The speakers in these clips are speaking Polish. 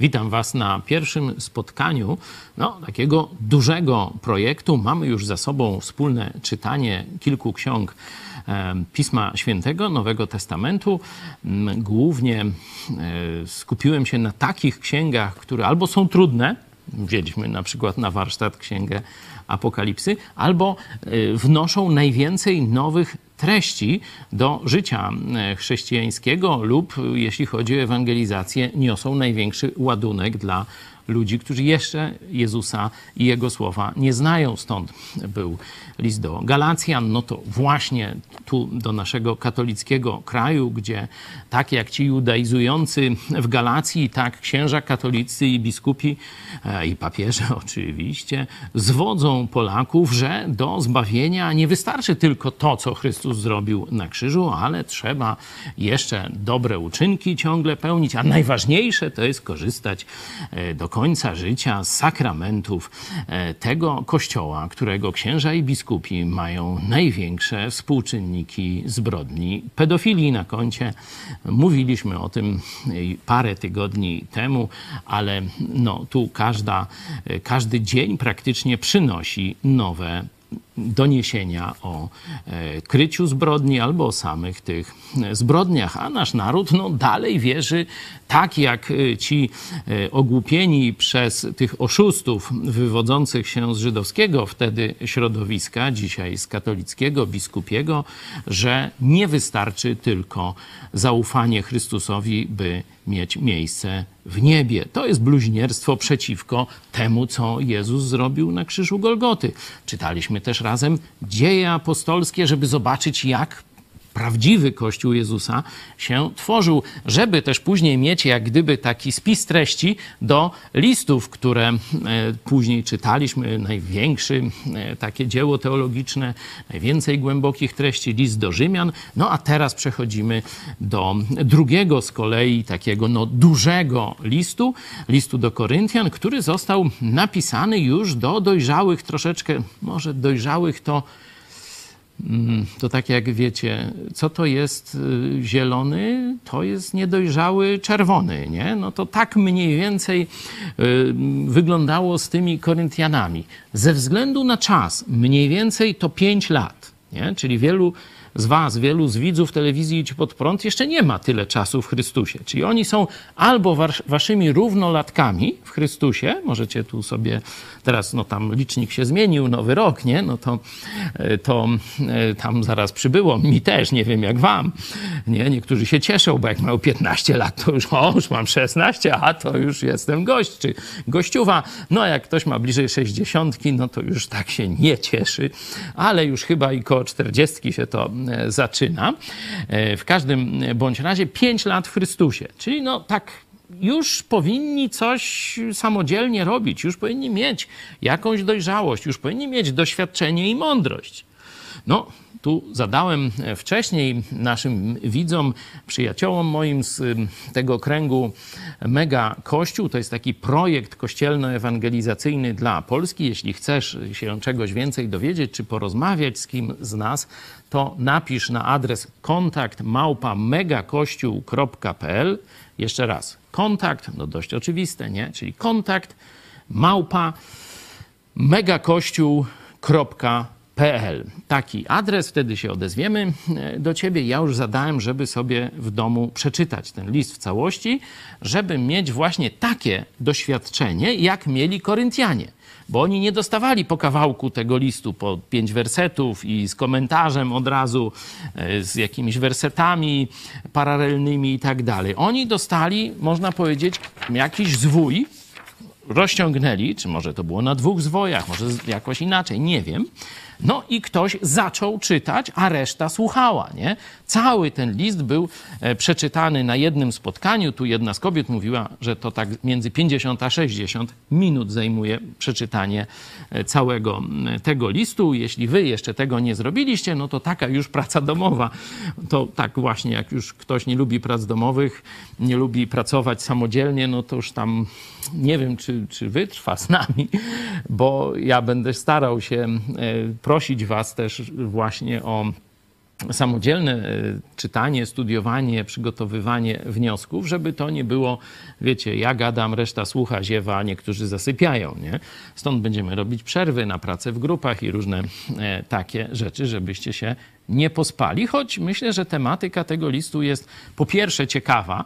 Witam Was na pierwszym spotkaniu no, takiego dużego projektu. Mamy już za sobą wspólne czytanie kilku ksiąg Pisma Świętego, Nowego Testamentu. Mm, Głównie e, skupiłem się na takich księgach, które albo są trudne, wzięliśmy na przykład na warsztat księgę Apokalipsy, albo e, wnoszą najwięcej nowych treści do życia e, chrześcijańskiego lub, jeśli chodzi o ewangelizację, niosą największy ładunek dla ludzi, którzy jeszcze Jezusa i Jego słowa nie znają. Stąd był list do Galacjan, no to właśnie tu do naszego katolickiego kraju, gdzie tak jak ci judaizujący w Galacji, tak księża katolicy i biskupi e, i papieże oczywiście zwodzą Polaków, że do zbawienia nie wystarczy tylko to, co Chrystus zrobił na krzyżu, ale trzeba jeszcze dobre uczynki ciągle pełnić, a najważniejsze to jest korzystać e, do końca życia sakramentów e, tego kościoła, którego księża i biskupi mają największe współczynniki zbrodni pedofilii na koncie. Mówiliśmy o tym e, parę tygodni temu, ale no, tu każda, e, każdy dzień praktycznie przynosi nowe doniesienia o e, kryciu zbrodni albo o samych tych e, zbrodniach, a nasz naród no, dalej wierzy, tak jak e, ci ogłupieni przez tych oszustów wywodzących się z żydowskiego wtedy środowiska, dzisiaj z katolickiego, biskupiego, że nie wystarczy tylko zaufanie Chrystusowi, by mieć miejsce w niebie. To jest bluźnierstwo przeciwko temu, co Jezus zrobił na krzyżu Golgoty. Czytaliśmy też razem dzieje apostolskie, żeby zobaczyć, jak prawdziwy Kościół Jezusa się tworzył, żeby też później mieć jak gdyby taki spis treści do listów, które e, później czytaliśmy. Największy e, takie dzieło teologiczne, najwięcej głębokich treści, list do Rzymian. No a teraz przechodzimy do drugiego z kolei takiego no, dużego listu, listu do Koryntian, który został napisany już do dojrzałych troszeczkę, może dojrzałych to to tak jak wiecie, co to jest y, zielony, to jest niedojrzały czerwony, nie? No to tak mniej więcej y, wyglądało z tymi Koryntianami. Ze względu na czas, mniej więcej to 5 lat, nie? Czyli wielu z Was, wielu z widzów telewizji Idź Pod Prąd jeszcze nie ma tyle czasu w Chrystusie. Czyli oni są albo Waszymi równolatkami w Chrystusie, możecie tu sobie teraz, no tam licznik się zmienił, nowy rok, nie? No to, e, to e, tam zaraz przybyło, mi też, nie wiem jak Wam, nie? Niektórzy się cieszą, bo jak mają 15 lat, to już, o, już mam 16, a to już jestem gość, czy gościuwa. No jak ktoś ma bliżej 60, no to już tak się nie cieszy, ale już chyba i koło 40 się to zaczyna. E, w każdym bądź razie 5 lat w Chrystusie, czyli no tak już powinni coś samodzielnie robić, już powinni mieć jakąś dojrzałość, już powinni mieć doświadczenie i mądrość. No, tu zadałem wcześniej naszym widzom, przyjaciołom moim z tego kręgu Mega Kościół. To jest taki projekt kościelno-ewangelizacyjny dla Polski. Jeśli chcesz się czegoś więcej dowiedzieć, czy porozmawiać z kim z nas, to napisz na adres kontakt małpa megakościół.pl. Jeszcze raz, kontakt, no dość oczywiste, nie? Czyli kontakt małpa megakościół.pl PL. Taki adres, wtedy się odezwiemy e, do ciebie. Ja już zadałem, żeby sobie w domu przeczytać ten list w całości, żeby mieć właśnie takie doświadczenie, jak mieli Koryntianie. Bo oni nie dostawali po kawałku tego listu, po pięć wersetów i z komentarzem od razu, e, z jakimiś wersetami paralelnymi i tak dalej. Oni dostali, można powiedzieć, jakiś zwój, rozciągnęli, czy może to było na dwóch zwojach, może jakoś inaczej, nie wiem no i ktoś zaczął czytać, a reszta słuchała. Nie? Cały ten list był e, przeczytany na jednym spotkaniu. Tu jedna z kobiet mówiła, że to tak między 50 a 60 minut zajmuje przeczytanie e, całego tego listu. Jeśli wy jeszcze tego nie zrobiliście, no to taka już praca domowa. To tak właśnie, jak już ktoś nie lubi prac domowych, nie lubi pracować samodzielnie, no to już tam nie wiem, czy, czy wytrwa z nami, bo ja będę starał się e, prosić Was też właśnie o samodzielne e, czytanie, studiowanie, przygotowywanie wniosków, żeby to nie było, wiecie, ja gadam, reszta słucha, ziewa, a niektórzy zasypiają, nie? Stąd będziemy robić przerwy na pracę w grupach i różne e, takie rzeczy, żebyście się nie pospali, choć myślę, że tematyka tego listu jest po pierwsze ciekawa,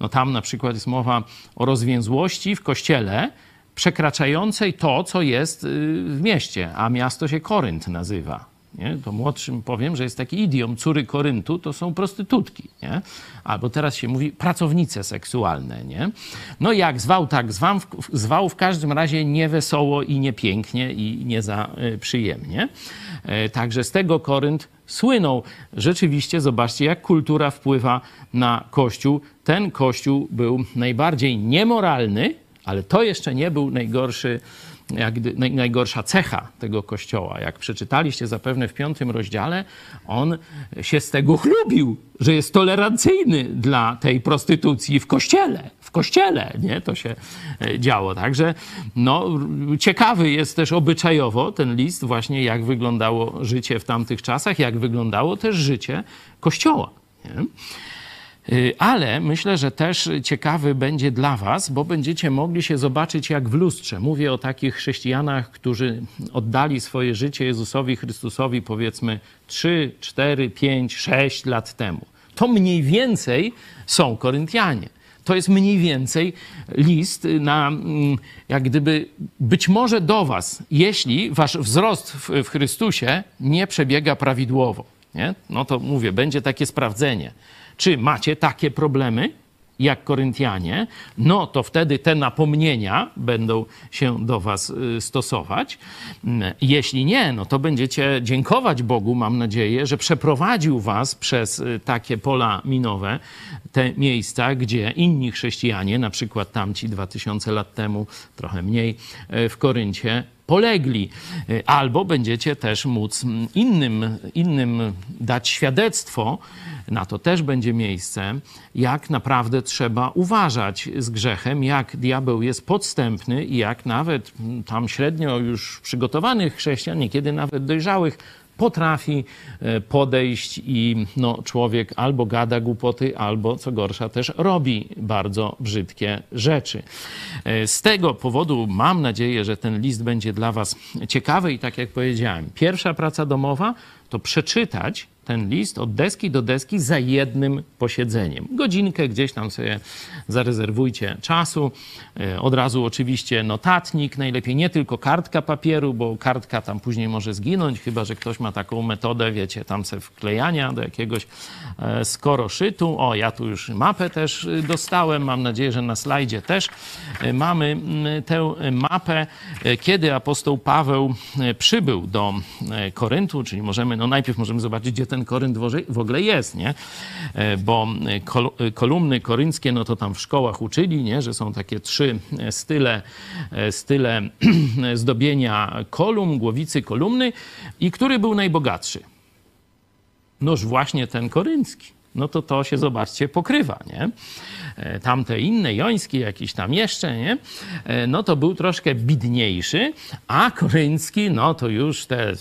no tam na przykład jest mowa o rozwięzłości w kościele, przekraczającej to, co jest y, w mieście, a miasto się Korynt nazywa. Nie? To młodszym powiem, że jest taki idiom, córy Koryntu to są prostytutki, nie? albo teraz się mówi pracownice seksualne. Nie? No jak zwał, tak zwał, zwał w każdym razie niewesoło i niepięknie i nie za y, przyjemnie. E, także z tego Korynt słynął. Rzeczywiście, zobaczcie, jak kultura wpływa na Kościół. Ten Kościół był najbardziej niemoralny, ale to jeszcze nie był najgorszy jak, najgorsza cecha tego kościoła. Jak przeczytaliście zapewne w piątym rozdziale, on się z tego chlubił, że jest tolerancyjny dla tej prostytucji w kościele. W kościele, nie? To się e, działo. Także no, ciekawy jest też obyczajowo ten list, właśnie jak wyglądało życie w tamtych czasach, jak wyglądało też życie kościoła. Nie? Y, ale myślę, że też ciekawy będzie dla Was, bo będziecie mogli się zobaczyć jak w lustrze. Mówię o takich chrześcijanach, którzy oddali swoje życie Jezusowi Chrystusowi powiedzmy 3, 4, 5, 6 lat temu. To mniej więcej są Koryntianie. To jest mniej więcej list na, mm, jak gdyby, być może do Was, jeśli Wasz wzrost w, w Chrystusie nie przebiega prawidłowo. Nie? No to mówię, będzie takie sprawdzenie czy macie takie problemy jak Koryntianie, no to wtedy te napomnienia będą się do Was y, stosować. Mm, jeśli nie, no to będziecie dziękować Bogu, mam nadzieję, że przeprowadził Was przez y, takie pola minowe, te miejsca, gdzie inni chrześcijanie, na przykład tamci 2000 lat temu, trochę mniej, y, w Koryncie, polegli. Albo będziecie też móc innym, innym dać świadectwo, na to też będzie miejsce, jak naprawdę trzeba uważać z grzechem, jak diabeł jest podstępny i jak nawet tam średnio już przygotowanych chrześcijan, niekiedy nawet dojrzałych, potrafi e, podejść i no, człowiek albo gada głupoty, albo co gorsza też robi bardzo brzydkie rzeczy. E, z tego powodu mam nadzieję, że ten list będzie dla Was ciekawy i tak jak powiedziałem, pierwsza praca domowa to przeczytać ten list od deski do deski za jednym posiedzeniem. Godzinkę gdzieś tam sobie zarezerwujcie czasu. E, od razu oczywiście notatnik, najlepiej nie tylko kartka papieru, bo kartka tam później może zginąć, chyba że ktoś ma taką metodę, wiecie, tam se wklejania do jakiegoś e, skoroszytu. O, ja tu już mapę też y, dostałem. Mam nadzieję, że na slajdzie też e, mamy tę mapę, kiedy apostoł Paweł przybył do Koryntu, czyli możemy, no najpierw możemy zobaczyć, gdzie ten ten Korynt w ogóle jest, nie? E, bo e, kolumny korynckie, no to tam w szkołach uczyli, nie? Że są takie trzy style, e, style zdobienia kolumn, głowicy kolumny i który był najbogatszy? Noż właśnie ten koryncki no to to się, zobaczcie, pokrywa, nie? E, tamte inne, jońskie, jakiś tam jeszcze, nie? E, no to był troszkę bidniejszy, a koryncki, no to już te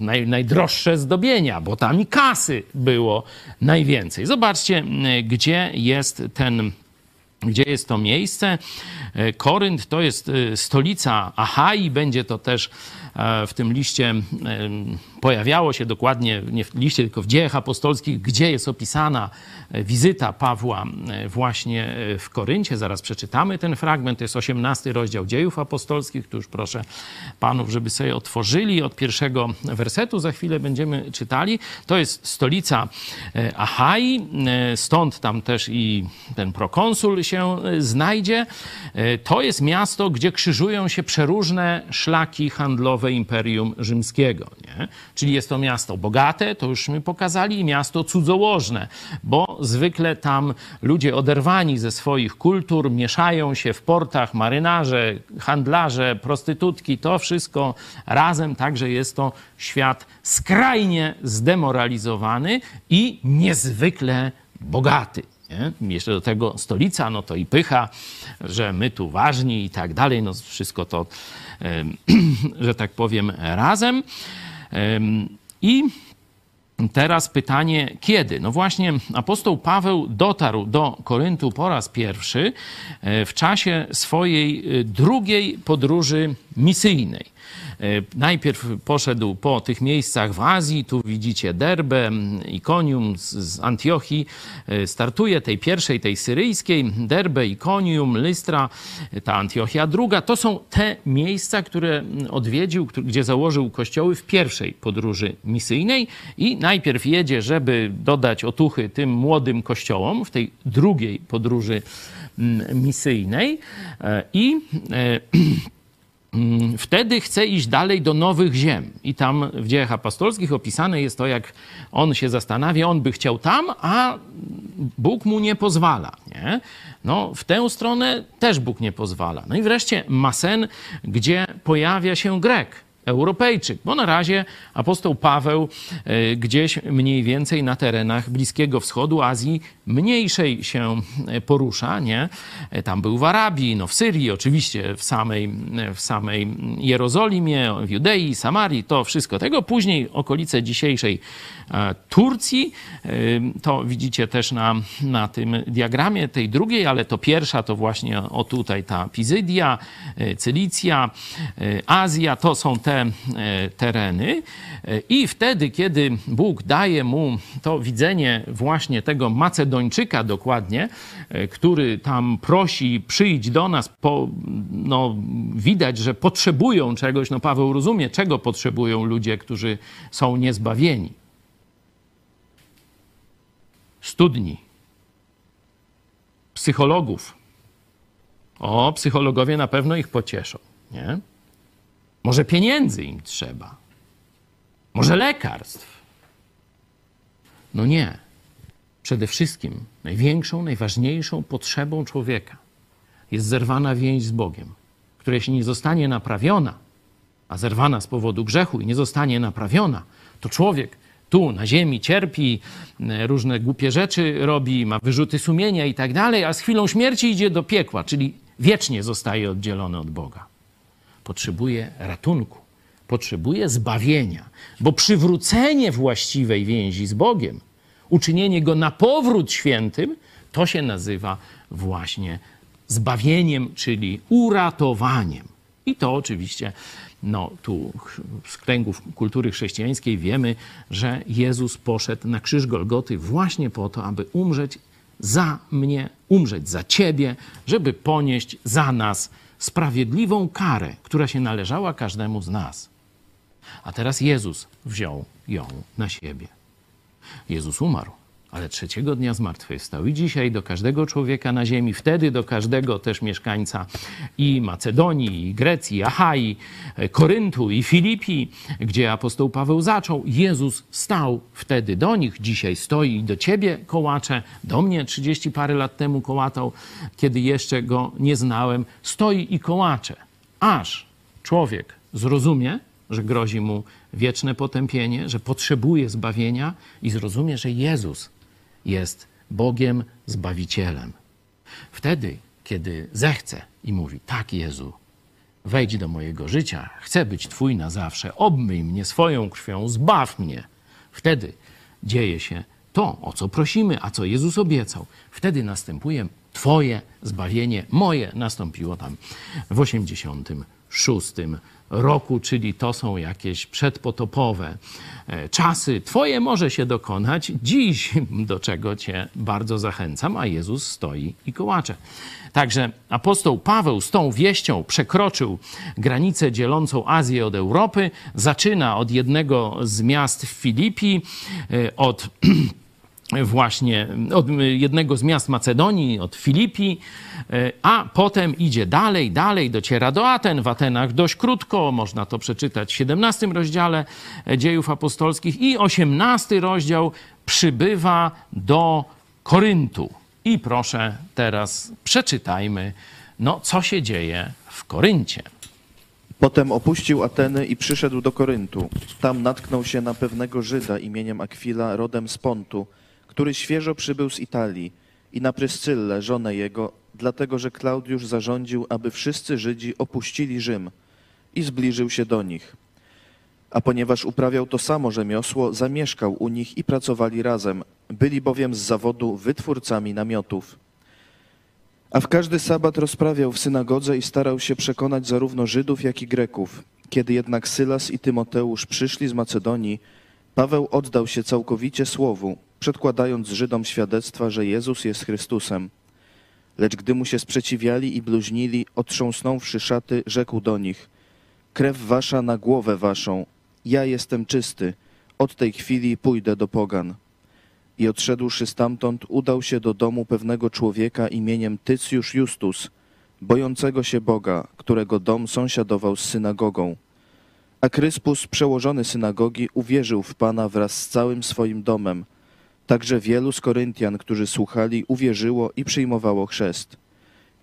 naj, najdroższe zdobienia, bo tam i kasy było najwięcej. Zobaczcie, gdzie jest ten gdzie jest to miejsce. E, Korynt to jest stolica Achai, będzie to też w tym liście pojawiało się dokładnie, nie w liście, tylko w dziejach apostolskich, gdzie jest opisana e, wizyta Pawła e, właśnie e, w Koryncie. Zaraz przeczytamy ten fragment. To jest 18 rozdział dziejów apostolskich. Tu już proszę panów, żeby sobie otworzyli od pierwszego wersetu. Za chwilę będziemy czytali. To jest stolica Achai. Stąd tam też i ten prokonsul się znajdzie. To jest miasto, gdzie krzyżują się przeróżne szlaki handlowe Imperium Rzymskiego. Nie? Czyli jest to miasto bogate, to już my pokazali, i miasto cudzołożne, bo zwykle tam ludzie oderwani ze swoich kultur mieszają się w portach, marynarze, handlarze, prostytutki, to wszystko razem, także jest to świat skrajnie zdemoralizowany i niezwykle bogaty. Nie? Jeszcze do tego stolica, no to i pycha, że my tu ważni i tak dalej, no wszystko to, że tak powiem, razem. I Teraz pytanie, kiedy? No właśnie, apostoł Paweł dotarł do Koryntu po raz pierwszy e, w czasie swojej e, drugiej podróży misyjnej. E, najpierw poszedł po tych miejscach w Azji, tu widzicie Derbę, Ikonium z, Antiochii, e, startuje tej pierwszej, tej syryjskiej, Derbę, Ikonium, Lystra, ta Antiochia druga. To są te miejsca, które odwiedził, gdzie założył kościoły w pierwszej podróży misyjnej. I najpierw jedzie, żeby dodać otuchy tym młodym kościołom w tej drugiej podróży misyjnej. E, i wtedy chce iść dalej do nowych ziem. I tam w dziejach apostolskich opisane jest to, jak on się zastanawia, on by chciał tam, a Bóg mu nie pozwala. Nie? No, w tę stronę też Bóg nie pozwala. No i wreszcie Masen, gdzie pojawia się Grek. Europejczyk, bo na razie apostoł Paweł e, gdzieś mniej więcej na terenach Bliskiego Wschodu, Azji mniejszej się e, porusza, nie? E, tam był w Arabii, no w Syrii, oczywiście w samej, w samej Jerozolimie, w Judei, Samarii, to wszystko tego. Później okolice dzisiejszej Turcji, to widzicie też na, na tym diagramie tej drugiej, ale to pierwsza to właśnie o tutaj ta Pizydia, Cylicja, Azja, to są te te e, tereny. E, I wtedy, kiedy Bóg daje mu to widzenie właśnie tego Macedończyka dokładnie, e, który tam prosi, przyjdź do nas, po, no, widać, że potrzebują czegoś. No Paweł rozumie, czego potrzebują ludzie, którzy są niezbawieni. Studni, psychologów. O, psychologowie na pewno ich pocieszą, nie? Może pieniędzy im trzeba? Może lekarstw? No nie. Przede wszystkim największą, najważniejszą potrzebą człowieka jest zerwana więź z Bogiem, która jeśli nie zostanie naprawiona, a zerwana z powodu grzechu i nie zostanie naprawiona, to człowiek tu na ziemi cierpi, e, różne głupie rzeczy robi, ma wyrzuty sumienia i tak dalej, a z chwilą śmierci idzie do piekła, czyli wiecznie zostaje oddzielony od Boga potrzebuje ratunku, potrzebuje zbawienia, bo przywrócenie właściwej więzi z Bogiem, uczynienie go na powrót świętym, to się nazywa właśnie zbawieniem, czyli uratowaniem. I to oczywiście, no tu z kręgów kultury chrześcijańskiej wiemy, że Jezus poszedł na krzyż Golgoty właśnie po to, aby umrzeć za mnie, umrzeć za ciebie, żeby ponieść za nas sprawiedliwą karę, która się należała każdemu z nas. A teraz Jezus wziął ją na siebie. Jezus umarł, ale trzeciego dnia zmartwychwstał. I dzisiaj do każdego człowieka na ziemi, wtedy do każdego też mieszkańca i Macedonii, i Grecji, i Achai, Koryntu i Filipi, gdzie apostoł Paweł zaczął, Jezus stał wtedy do nich, dzisiaj stoi i do ciebie kołacze, do mnie trzydzieści parę lat temu kołatał, kiedy jeszcze go nie znałem, stoi i kołacze, aż człowiek zrozumie, że grozi mu wieczne potępienie, że potrzebuje zbawienia i zrozumie, że Jezus jest Bogiem Zbawicielem. Wtedy, kiedy zechce i mówi: Tak, Jezu, wejdź do mojego życia, chcę być Twój na zawsze, obmyj mnie swoją krwią, zbaw mnie. Wtedy dzieje się to, o co prosimy, a co Jezus obiecał. Wtedy następuje Twoje zbawienie, moje nastąpiło tam w 86 roku, czyli to są jakieś przedpotopowe e, czasy. Twoje może się dokonać dziś, do czego Cię bardzo zachęcam, a Jezus stoi i kołacze. Także apostoł Paweł z tą wieścią przekroczył granicę dzielącą Azję od Europy. Zaczyna od jednego z miast w Filipii, e, od właśnie od jednego z miast Macedonii, od Filipii, e, a potem idzie dalej, dalej, dociera do Aten. W Atenach dość krótko, można to przeczytać w 17 rozdziale dziejów apostolskich i 18 rozdział przybywa do Koryntu. I proszę teraz przeczytajmy, no co się dzieje w Koryncie. Potem opuścił Ateny i przyszedł do Koryntu. Tam natknął się na pewnego Żyda imieniem Akwila, rodem z Pontu, który świeżo przybył z Italii i na Pryscyllę, żonę jego, dlatego że Klaudiusz zarządził, aby wszyscy Żydzi opuścili Rzym i zbliżył się do nich. A ponieważ uprawiał to samo rzemiosło, zamieszkał u nich i pracowali razem. Byli bowiem z zawodu wytwórcami namiotów. A w każdy sabat rozprawiał w synagodze i starał się przekonać zarówno Żydów, jak i Greków. Kiedy jednak Sylas i Tymoteusz przyszli z Macedonii, Paweł oddał się całkowicie słowu, przedkładając Żydom świadectwa, że Jezus jest Chrystusem. Lecz gdy mu się sprzeciwiali i bluźnili, otrząsnąwszy szaty, rzekł do nich: Krew wasza na głowę waszą, ja jestem czysty, od tej chwili pójdę do pogan. I odszedłszy stamtąd, udał się do domu pewnego człowieka imieniem Tycjusz Justus, bojącego się Boga, którego dom sąsiadował z synagogą. A Kryspus, przełożony synagogi, uwierzył w Pana wraz z całym swoim domem. Także wielu z Koryntian, którzy słuchali, uwierzyło i przyjmowało chrzest.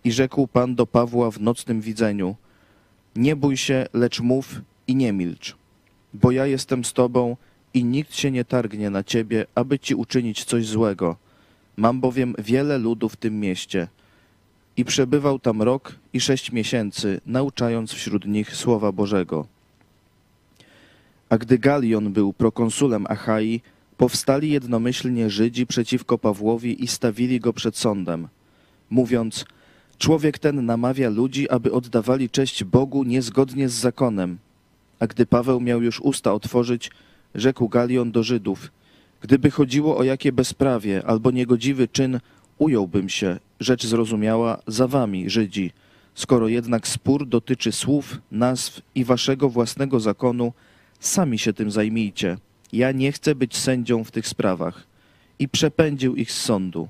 I rzekł Pan do Pawła w nocnym widzeniu: Nie bój się, lecz mów i nie milcz, bo ja jestem z Tobą i nikt się nie targnie na Ciebie, aby Ci uczynić coś złego. Mam bowiem wiele ludu w tym mieście. I przebywał tam rok i sześć miesięcy, nauczając wśród nich Słowa Bożego. A gdy Galion był prokonsulem Achai, powstali jednomyślnie Żydzi przeciwko Pawłowi i stawili go przed sądem, mówiąc: Człowiek ten namawia ludzi, aby oddawali cześć Bogu niezgodnie z zakonem. A gdy Paweł miał już usta otworzyć, rzekł Galion do Żydów: Gdyby chodziło o jakie bezprawie albo niegodziwy czyn, ująłbym się, rzecz zrozumiała, za wami, Żydzi. Skoro jednak spór dotyczy słów, nazw i waszego własnego zakonu, sami się tym zajmijcie. Ja nie chcę być sędzią w tych sprawach. I przepędził ich z sądu.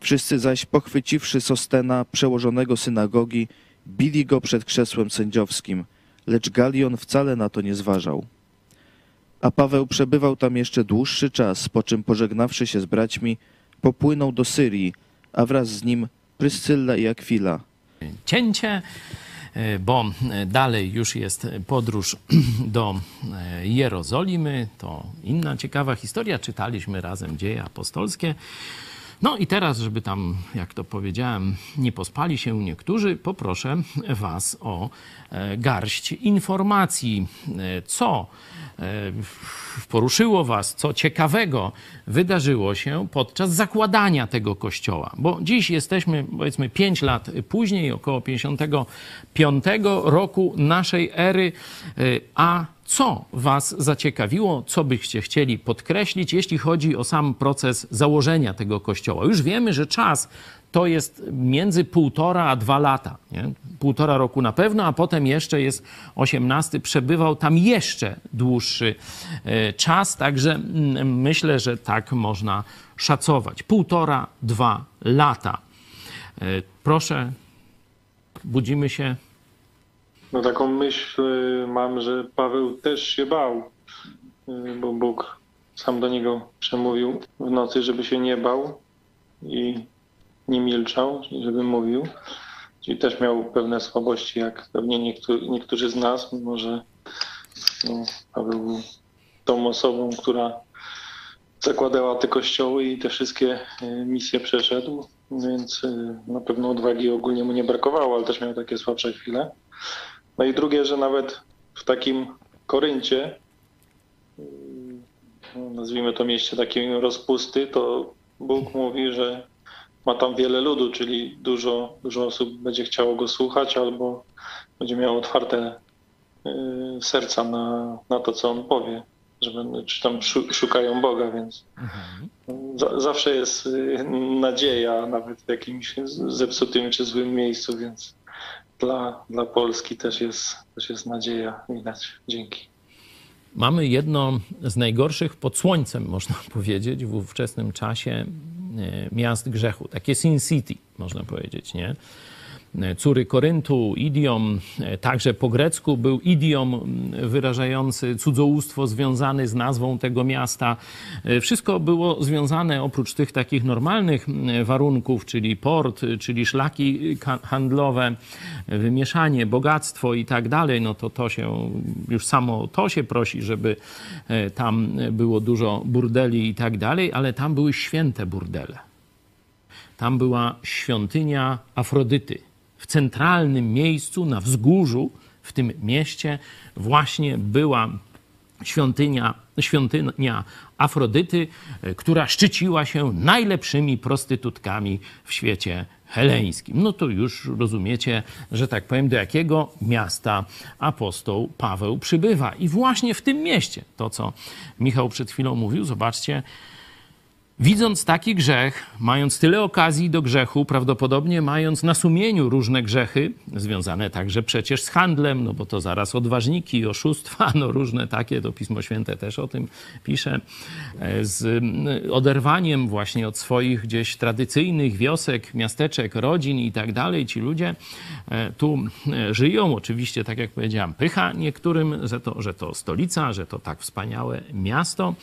Wszyscy zaś, pochwyciwszy Sostena, przełożonego synagogi, bili go przed krzesłem sędziowskim, lecz Galion wcale na to nie zważał. A Paweł przebywał tam jeszcze dłuższy czas, po czym pożegnawszy się z braćmi, popłynął do Syrii, a wraz z nim Pryscylla i Akwila. Cięcie, bo dalej już jest podróż do e, Jerozolimy. To inna ciekawa historia. Czytaliśmy razem dzieje apostolskie. No i teraz, żeby tam, jak to powiedziałem, nie pospali się niektórzy, poproszę Was o e, garść informacji, co poruszyło Was, co ciekawego wydarzyło się podczas zakładania tego kościoła. Bo dziś jesteśmy, powiedzmy, 5 lat później, około 55 roku naszej ery, a co Was zaciekawiło, co byście chcieli podkreślić, jeśli chodzi o sam proces założenia tego kościoła? Już wiemy, że czas to jest między półtora a dwa lata. Nie? Półtora roku na pewno, a potem jeszcze jest osiemnasty, przebywał tam jeszcze dłuższy e, czas, także mm, myślę, że tak można szacować. Półtora, dwa lata. E, proszę, budzimy się. No taką myśl y, mam, że Paweł też się bał, y, bo Bóg sam do niego przemówił w nocy, żeby się nie bał i nie milczał, żeby mówił. Czyli też miał pewne słabości, jak pewnie niektórzy, niektórzy z nas, mimo że no, Paweł był tą osobą, która zakładała te kościoły i te wszystkie e, misje przeszedł, więc na pewno odwagi ogólnie mu nie brakowało, ale też miał takie słabsze chwile. No i drugie, że nawet w takim Koryncie, e, no, nazwijmy to mieście takiej rozpusty, to Bóg mówi, że ma tam wiele ludu, czyli dużo, dużo osób będzie chciało go słuchać albo będzie miało otwarte y, serca na, na to, co on powie, że czy tam szukają Boga, więc mhm. za, zawsze jest y, nadzieja, nawet w jakimś zepsutym czy złym miejscu, więc dla, dla Polski też jest, też jest nadzieja, widać. Dzięki. Mamy jedno z najgorszych pod słońcem, można powiedzieć, w ówczesnym czasie E, miast grzechu, takie Sin City, można powiedzieć, nie? E, Córy Koryntu, idiom, e, także po grecku był idiom wyrażający cudzołóstwo związany z nazwą tego miasta. Wszystko było związane oprócz tych takich normalnych warunków, czyli port, czyli szlaki handlowe, wymieszanie, bogactwo i tak dalej, no to to się, już samo to się prosi, żeby tam było dużo burdeli i tak dalej, ale tam były święte burdele. Tam była świątynia Afrodyty w centralnym miejscu, na wzgórzu, w tym mieście, właśnie była świątynia, świątynia Afrodyty, e, która szczyciła się najlepszymi prostytutkami w świecie heleńskim. No to już rozumiecie, że tak powiem, do jakiego miasta apostoł Paweł przybywa. I właśnie w tym mieście, to co Michał przed chwilą mówił, zobaczcie, Widząc taki grzech, mając tyle okazji do grzechu, prawdopodobnie mając na sumieniu różne grzechy, związane także przecież z handlem, no bo to zaraz odważniki, oszustwa, no różne takie, to Pismo Święte też o tym pisze, e, z oderwaniem właśnie od swoich gdzieś tradycyjnych wiosek, miasteczek, rodzin i tak dalej, ci ludzie e, tu e, żyją. Oczywiście, tak jak powiedziałam, pycha niektórym, że to, że to stolica, że to tak wspaniałe miasto.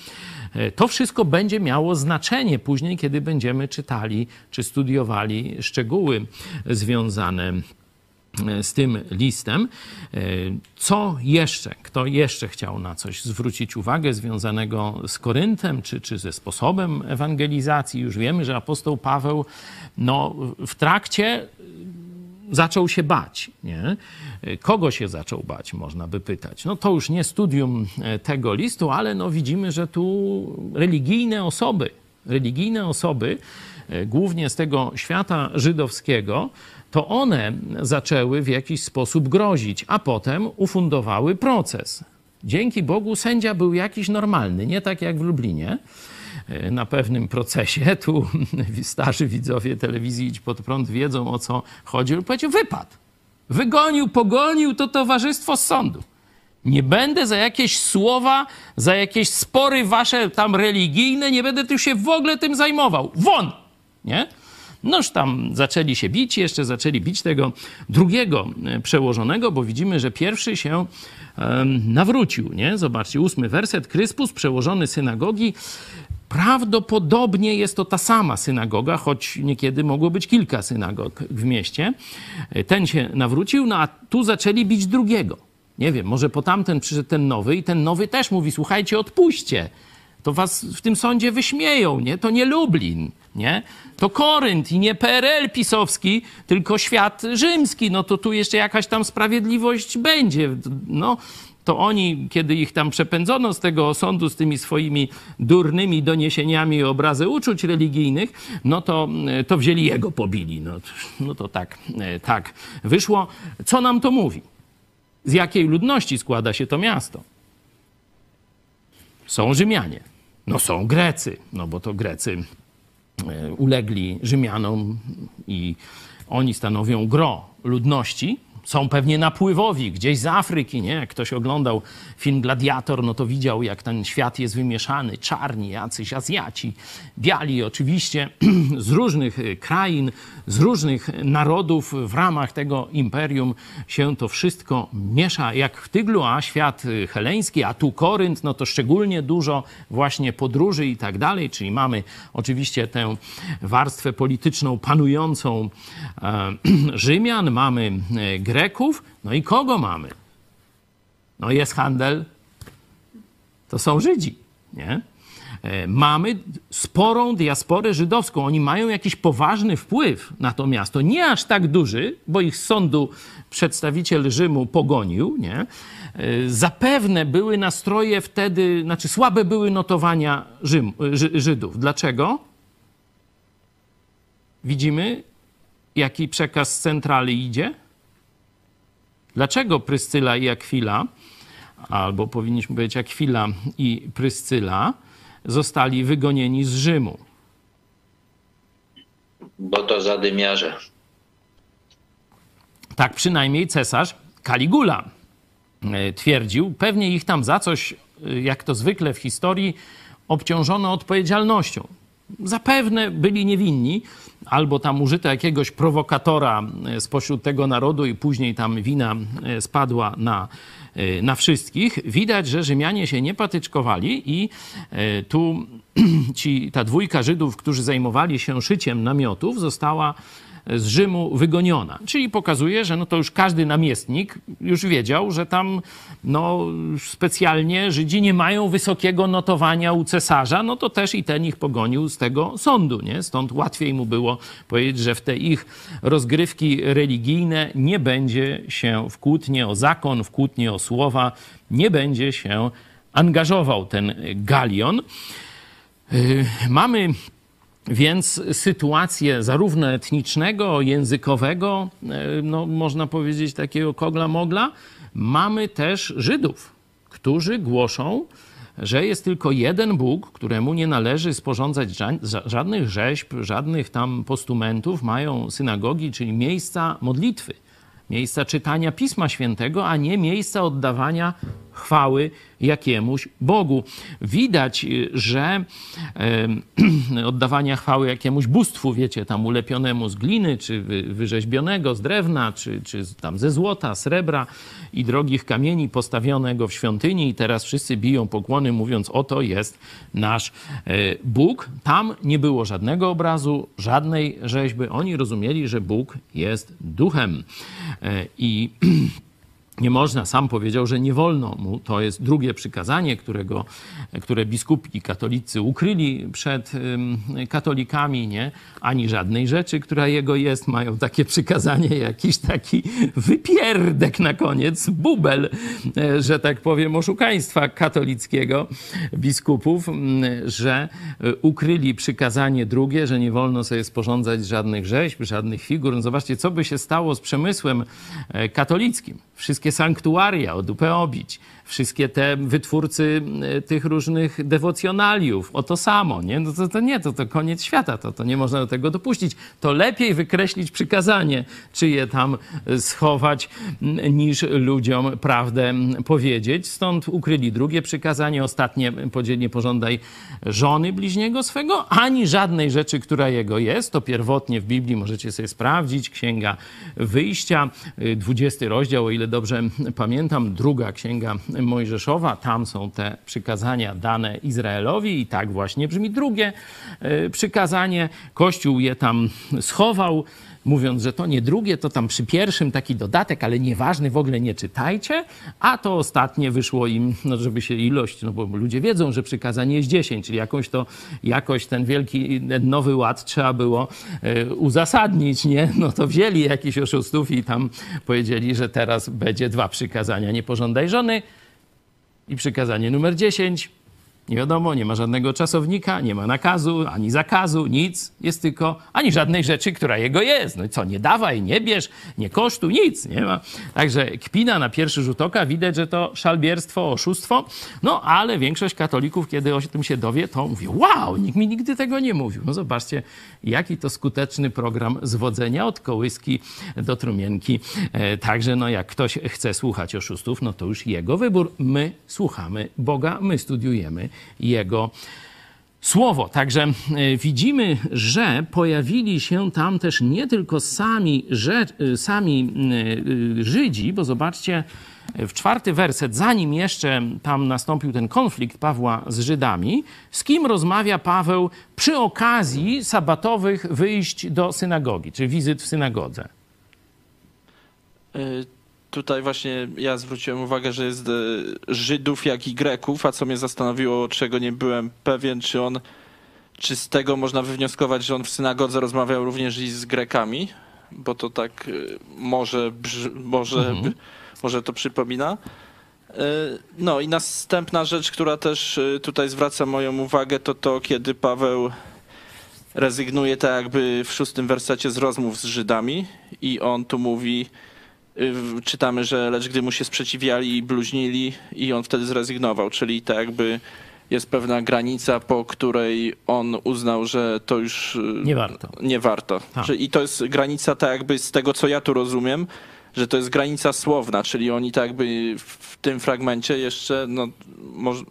To wszystko będzie miało znaczenie później, kiedy będziemy czytali czy studiowali szczegóły związane e, z tym listem. E, co jeszcze? Kto jeszcze chciał na coś zwrócić uwagę związanego z Koryntem, czy, czy ze sposobem ewangelizacji? Już wiemy, że apostoł Paweł no, w trakcie zaczął się bać. Nie? Kogo się zaczął bać, można by pytać. No to już nie studium e, tego listu, ale no widzimy, że tu religijne osoby, religijne osoby, e, głównie z tego świata żydowskiego, to one zaczęły w jakiś sposób grozić, a potem ufundowały proces. Dzięki Bogu sędzia był jakiś normalny, nie tak jak w Lublinie, na pewnym procesie. Tu starzy widzowie telewizji Idź Pod Prąd wiedzą, o co chodzi. On powiedział, wypad. Wygonił, pogonił to towarzystwo z sądu. Nie będę za jakieś słowa, za jakieś spory wasze tam religijne, nie będę tu się w ogóle tym zajmował. Won! Nie? Noż tam zaczęli się bić, jeszcze zaczęli bić tego drugiego e, przełożonego, bo widzimy, że pierwszy się um, nawrócił. Nie? Zobaczcie, ósmy werset. Kryspus, przełożony synagogi, Prawdopodobnie jest to ta sama synagoga, choć niekiedy mogło być kilka synagog w mieście. Ten się nawrócił, no a tu zaczęli bić drugiego. Nie wiem, może po tamten przyszedł ten nowy i ten nowy też mówi, słuchajcie, odpuśćcie. To was w tym sądzie wyśmieją, nie? To nie Lublin, nie? To Korynt i nie PRL pisowski, tylko świat rzymski. No to tu jeszcze jakaś tam sprawiedliwość będzie. No, to oni, kiedy ich tam przepędzono z tego sądu z tymi swoimi durnymi doniesieniami o obrazy uczuć religijnych, no to, to wzięli jego, pobili. No, no to tak, tak wyszło. Co nam to mówi? Z jakiej ludności składa się to miasto? Są Rzymianie, no są Grecy, no bo to Grecy e, ulegli Rzymianom i oni stanowią gro ludności, są pewnie napływowi, gdzieś z Afryki, nie? Jak ktoś oglądał film Gladiator, no to widział, jak ten świat jest wymieszany. Czarni, jacyś Azjaci, biali oczywiście, z różnych y, krain, z różnych narodów w ramach tego imperium się to wszystko miesza jak w tyglu, a świat y, heleński, a tu Korynt, no to szczególnie dużo właśnie podróży i tak dalej, czyli mamy oczywiście tę warstwę polityczną panującą e, Rzymian, mamy e, Greków, no i kogo mamy? No jest handel, to są Żydzi, nie? E, mamy sporą diasporę żydowską. Oni mają jakiś poważny wpływ na to miasto. Nie aż tak duży, bo ich z sądu przedstawiciel Rzymu pogonił. Nie? E, zapewne były nastroje wtedy, znaczy słabe były notowania Rzym, Żydów. Dlaczego? Widzimy, jaki przekaz z centrali idzie? Dlaczego Pryscyla i Akwila, albo powinniśmy powiedzieć Akwila i Pryscyla, zostali wygonieni z Rzymu? Bo to zadymiarze. Tak przynajmniej cesarz Kaligula e, twierdził. Pewnie ich tam za coś, e, jak to zwykle w historii, obciążono odpowiedzialnością. Zapewne byli niewinni, albo tam użyto jakiegoś prowokatora e, spośród tego narodu i później tam wina spadła na Y, na wszystkich. Widać, że Rzymianie się nie patyczkowali i tu ci, ta dwójka Żydów, którzy zajmowali się szyciem namiotów, została z Rzymu wygoniona. Czyli pokazuje, że no to już każdy namiestnik już wiedział, że tam no, specjalnie Żydzi nie mają wysokiego notowania u cesarza, no to też i ten ich pogonił z tego sądu. Nie? Stąd łatwiej mu było powiedzieć, że w te ich rozgrywki religijne nie będzie się w kłótnie o zakon, w kłótnie o słowa, nie będzie się angażował ten galion. Mamy więc sytuację zarówno etnicznego, językowego, no, można powiedzieć takiego kogla-mogla, mamy też Żydów, którzy głoszą, że jest tylko jeden Bóg, któremu nie należy sporządzać żadnych rzeźb, żadnych tam postumentów, mają synagogi, czyli miejsca modlitwy, miejsca czytania Pisma Świętego, a nie miejsca oddawania chwały jakiemuś Bogu. Widać, y, że oddawania chwały jakiemuś bóstwu, wiecie, tam ulepionemu z gliny, czy wyrzeźbionego z drewna, czy, czy tam ze złota, srebra i drogich kamieni postawionego w świątyni i teraz wszyscy biją pokłony mówiąc, oto jest nasz e, Bóg. Tam nie było żadnego obrazu, żadnej rzeźby. Oni rozumieli, że Bóg jest duchem. E, I nie można, sam powiedział, że nie wolno mu. To jest drugie przykazanie, którego, które biskupi katolicy ukryli przed katolikami, nie? Ani żadnej rzeczy, która jego jest. Mają takie przykazanie, jakiś taki wypierdek na koniec, bubel, e, że tak powiem, oszukaństwa katolickiego biskupów, że e, ukryli przykazanie drugie, że nie wolno sobie sporządzać żadnych rzeźb, żadnych figur. No zobaczcie, co by się stało z przemysłem e, katolickim. Wszystkie sanktuaria od obić, wszystkie te wytwórcy e, tych różnych dewocjonaliów, o to samo, nie? No to, to nie, to, to koniec świata, to, to nie można do tego dopuścić. To lepiej wykreślić przykazanie, czy je tam schować, niż ludziom prawdę powiedzieć. Stąd ukryli drugie przykazanie, ostatnie, nie pożądaj żony bliźniego swego, ani żadnej rzeczy, która jego jest. To pierwotnie w Biblii możecie sobie sprawdzić, Księga Wyjścia, 20 rozdział, o ile dobrze pamiętam, druga Księga Mojżeszowa. Tam są te przykazania dane Izraelowi i tak właśnie brzmi drugie e, przykazanie. Kościół je tam schował mówiąc, że to nie drugie, to tam przy pierwszym taki dodatek, ale nieważny, w ogóle nie czytajcie, a to ostatnie wyszło im, no żeby się ilość, no bo ludzie wiedzą, że przykazanie jest 10, czyli jakąś to, jakoś ten wielki, nowy ład trzeba było e, uzasadnić, nie? No to wzięli jakiś oszustów i tam powiedzieli, że teraz będzie dwa przykazania, nie pożądaj żony, i przykazanie numer 10. Nie wiadomo, nie ma żadnego czasownika, nie ma nakazu, ani zakazu, nic. Jest tylko ani żadnej rzeczy, która jego jest. No i co, nie dawaj, nie bierz, nie kosztuj, nic nie ma. Także kpina na pierwszy rzut oka, widać, że to szalbierstwo, oszustwo. No ale większość katolików, kiedy o tym się dowie, to mówi, wow, nikt mi nigdy tego nie mówił. No zobaczcie, jaki to skuteczny program zwodzenia od kołyski do trumienki. E, także no jak ktoś chce słuchać oszustów, no to już jego wybór. My słuchamy Boga, my studiujemy jego słowo. Także e, widzimy, że pojawili się tam też nie tylko sami, że, e, sami e, Żydzi, bo zobaczcie, w czwarty werset, zanim jeszcze tam nastąpił ten konflikt Pawła z Żydami, z kim rozmawia Paweł przy okazji sabatowych wyjść do synagogi, czy wizyt w synagodze? Tutaj właśnie ja zwróciłem uwagę, że jest e, Żydów, jak i Greków, a co mnie zastanowiło, czego nie byłem pewien, czy on, czy z tego można wywnioskować, że on w synagodze rozmawiał również i z Grekami, bo to tak e, może, może, mhm. może to przypomina. E, no i następna rzecz, która też tutaj zwraca moją uwagę, to to, kiedy Paweł rezygnuje tak jakby w szóstym wersecie z rozmów z Żydami i on tu mówi, czytamy, że lecz gdy mu się sprzeciwiali i bluźnili i on wtedy zrezygnował, czyli tak jakby jest pewna granica, po której on uznał, że to już y, nie warto. Nie warto. Tak. I to jest granica tak jakby z tego, co ja tu rozumiem, że to jest granica słowna, czyli oni tak jakby w tym fragmencie jeszcze no, może,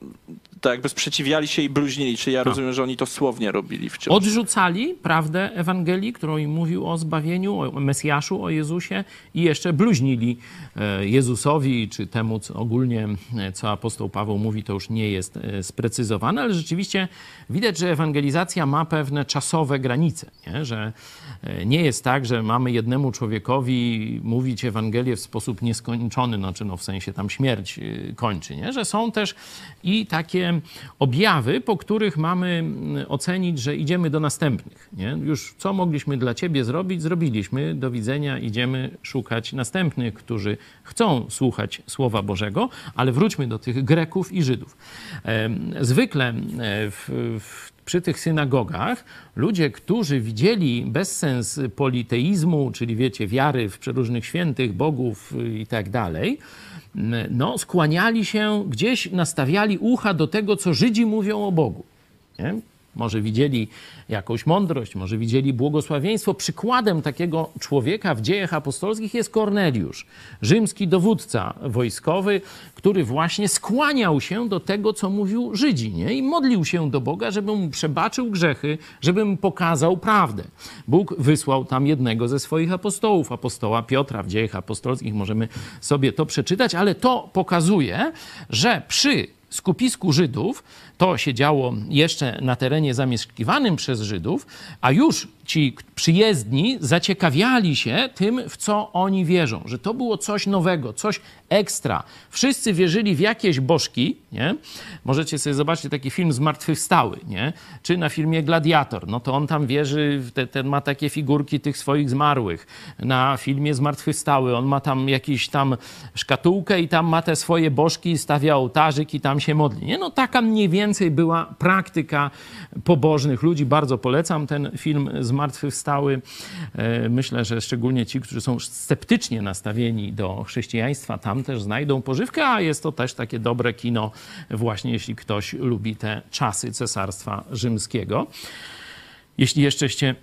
tak jakby sprzeciwiali się i bluźnili. Czyli ja no. rozumiem, że oni to słownie robili wciąż. Odrzucali prawdę Ewangelii, którą im mówił o zbawieniu, o Mesjaszu, o Jezusie i jeszcze bluźnili e, Jezusowi, czy temu co ogólnie, e, co apostoł Paweł mówi, to już nie jest e, sprecyzowane, ale rzeczywiście widać, że ewangelizacja ma pewne czasowe granice, nie? że nie jest tak, że mamy jednemu człowiekowi mówić Ewangelię w sposób nieskończony, znaczy no w sensie tam śmierć kończy, nie? że są też i takie objawy, po których mamy mm, ocenić, że idziemy do następnych. Nie? Już co mogliśmy dla Ciebie zrobić, zrobiliśmy. Do widzenia, idziemy szukać następnych, którzy chcą słuchać Słowa Bożego, ale wróćmy do tych Greków i Żydów. Zwykle e, w, w przy tych synagogach ludzie, którzy widzieli bezsens politeizmu, czyli wiecie, wiary w przeróżnych świętych, bogów i tak dalej, no, skłaniali się, gdzieś nastawiali ucha do tego, co Żydzi mówią o Bogu. Nie? Może widzieli jakąś mądrość, może widzieli błogosławieństwo. Przykładem takiego człowieka w dziejach apostolskich jest Korneliusz, rzymski dowódca wojskowy, który właśnie skłaniał się do tego, co mówił Żydzi nie? i modlił się do Boga, żeby mu przebaczył grzechy, żeby mu pokazał prawdę. Bóg wysłał tam jednego ze swoich apostołów, apostoła Piotra w dziejach apostolskich. Możemy sobie to przeczytać, ale to pokazuje, że przy skupisku Żydów to się działo jeszcze na terenie zamieszkiwanym przez Żydów, a już ci przyjezdni zaciekawiali się tym, w co oni wierzą, że to było coś nowego, coś ekstra. Wszyscy wierzyli w jakieś bożki, nie? Możecie sobie zobaczyć taki film Zmartwychwstały, nie? Czy na filmie Gladiator, no to on tam wierzy, te, ten ma takie figurki tych swoich zmarłych. Na filmie Zmartwychwstały on ma tam jakiś tam szkatułkę i tam ma te swoje bożki, stawia ołtarzyk i tam się modli, nie? No taka mniej więcej była praktyka pobożnych ludzi. Bardzo polecam ten film Zmartwychwstały. E, myślę, że szczególnie ci, którzy są sceptycznie nastawieni do chrześcijaństwa, tam też znajdą pożywkę, a jest to też takie dobre kino, właśnie jeśli ktoś lubi te czasy Cesarstwa Rzymskiego. Jeśli jeszczeście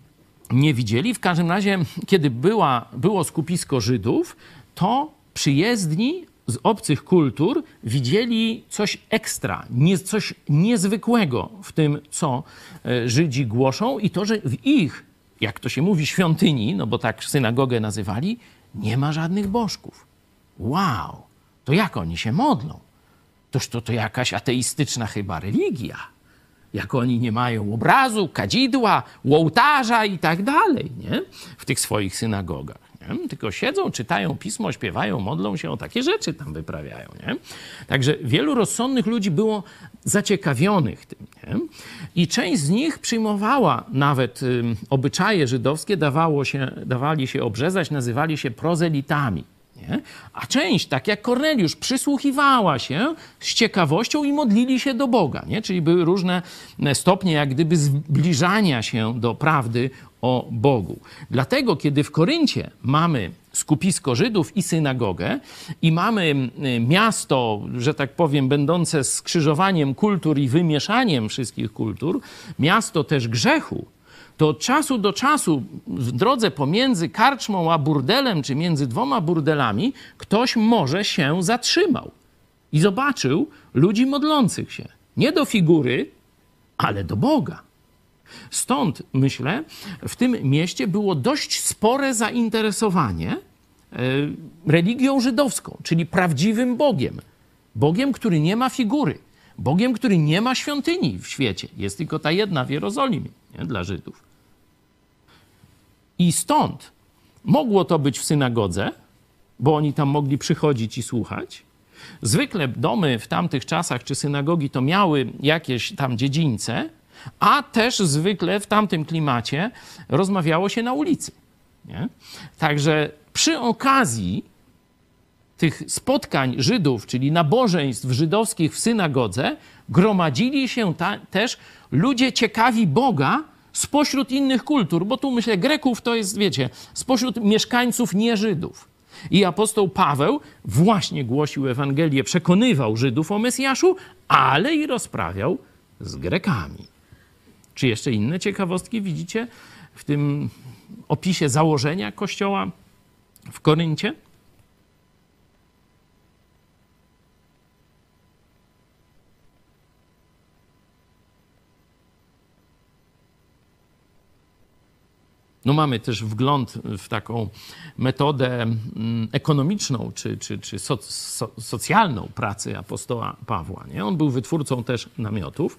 nie widzieli, w każdym razie, kiedy była, było skupisko Żydów, to przyjezdni z obcych kultur widzieli coś ekstra, nie, coś niezwykłego w tym, co e, Żydzi głoszą, i to, że w ich, jak to się mówi, świątyni, no bo tak synagogę nazywali, nie ma żadnych bożków. Wow, to jak oni się modlą? Toż to, to jakaś ateistyczna chyba religia. Jak oni nie mają obrazu, kadzidła, ołtarza i tak dalej, nie? W tych swoich synagogach. Tylko siedzą, czytają pismo, śpiewają, modlą się o takie rzeczy tam wyprawiają. Nie? Także wielu rozsądnych ludzi było zaciekawionych tym. Nie? I część z nich przyjmowała nawet obyczaje żydowskie, dawało się, dawali się obrzezać, nazywali się prozelitami. Nie? A część, tak jak Korneliusz, przysłuchiwała się z ciekawością i modlili się do Boga. Nie? Czyli były różne stopnie, jak gdyby zbliżania się do prawdy o Bogu. Dlatego, kiedy w Koryncie mamy skupisko Żydów i synagogę i mamy miasto, że tak powiem, będące skrzyżowaniem kultur i wymieszaniem wszystkich kultur, miasto też grzechu, to od czasu do czasu w drodze pomiędzy karczmą a burdelem, czy między dwoma burdelami, ktoś może się zatrzymał i zobaczył ludzi modlących się. Nie do figury, ale do Boga. Stąd myślę, w tym mieście było dość spore zainteresowanie e, religią żydowską, czyli prawdziwym Bogiem. Bogiem, który nie ma figury. Bogiem, który nie ma świątyni w świecie. Jest tylko ta jedna w Jerozolimie nie? dla Żydów. I stąd mogło to być w synagodze, bo oni tam mogli przychodzić i słuchać. Zwykle domy w tamtych czasach czy synagogi to miały jakieś tam dziedzińce, a też zwykle w tamtym klimacie rozmawiało się na ulicy. Nie? Także przy okazji tych spotkań Żydów, czyli nabożeństw żydowskich w synagodze, gromadzili się ta, też ludzie ciekawi Boga spośród innych kultur, bo tu myślę, Greków to jest, wiecie, spośród mieszkańców nie Żydów. I apostoł Paweł właśnie głosił Ewangelię, przekonywał Żydów o Mesjaszu, ale i rozprawiał z Grekami. Czy jeszcze inne ciekawostki widzicie w tym opisie założenia kościoła w Koryncie? No mamy też wgląd w taką metodę mm, ekonomiczną czy, czy, czy so, so, socjalną pracy apostoła Pawła. Nie? On był wytwórcą też namiotów.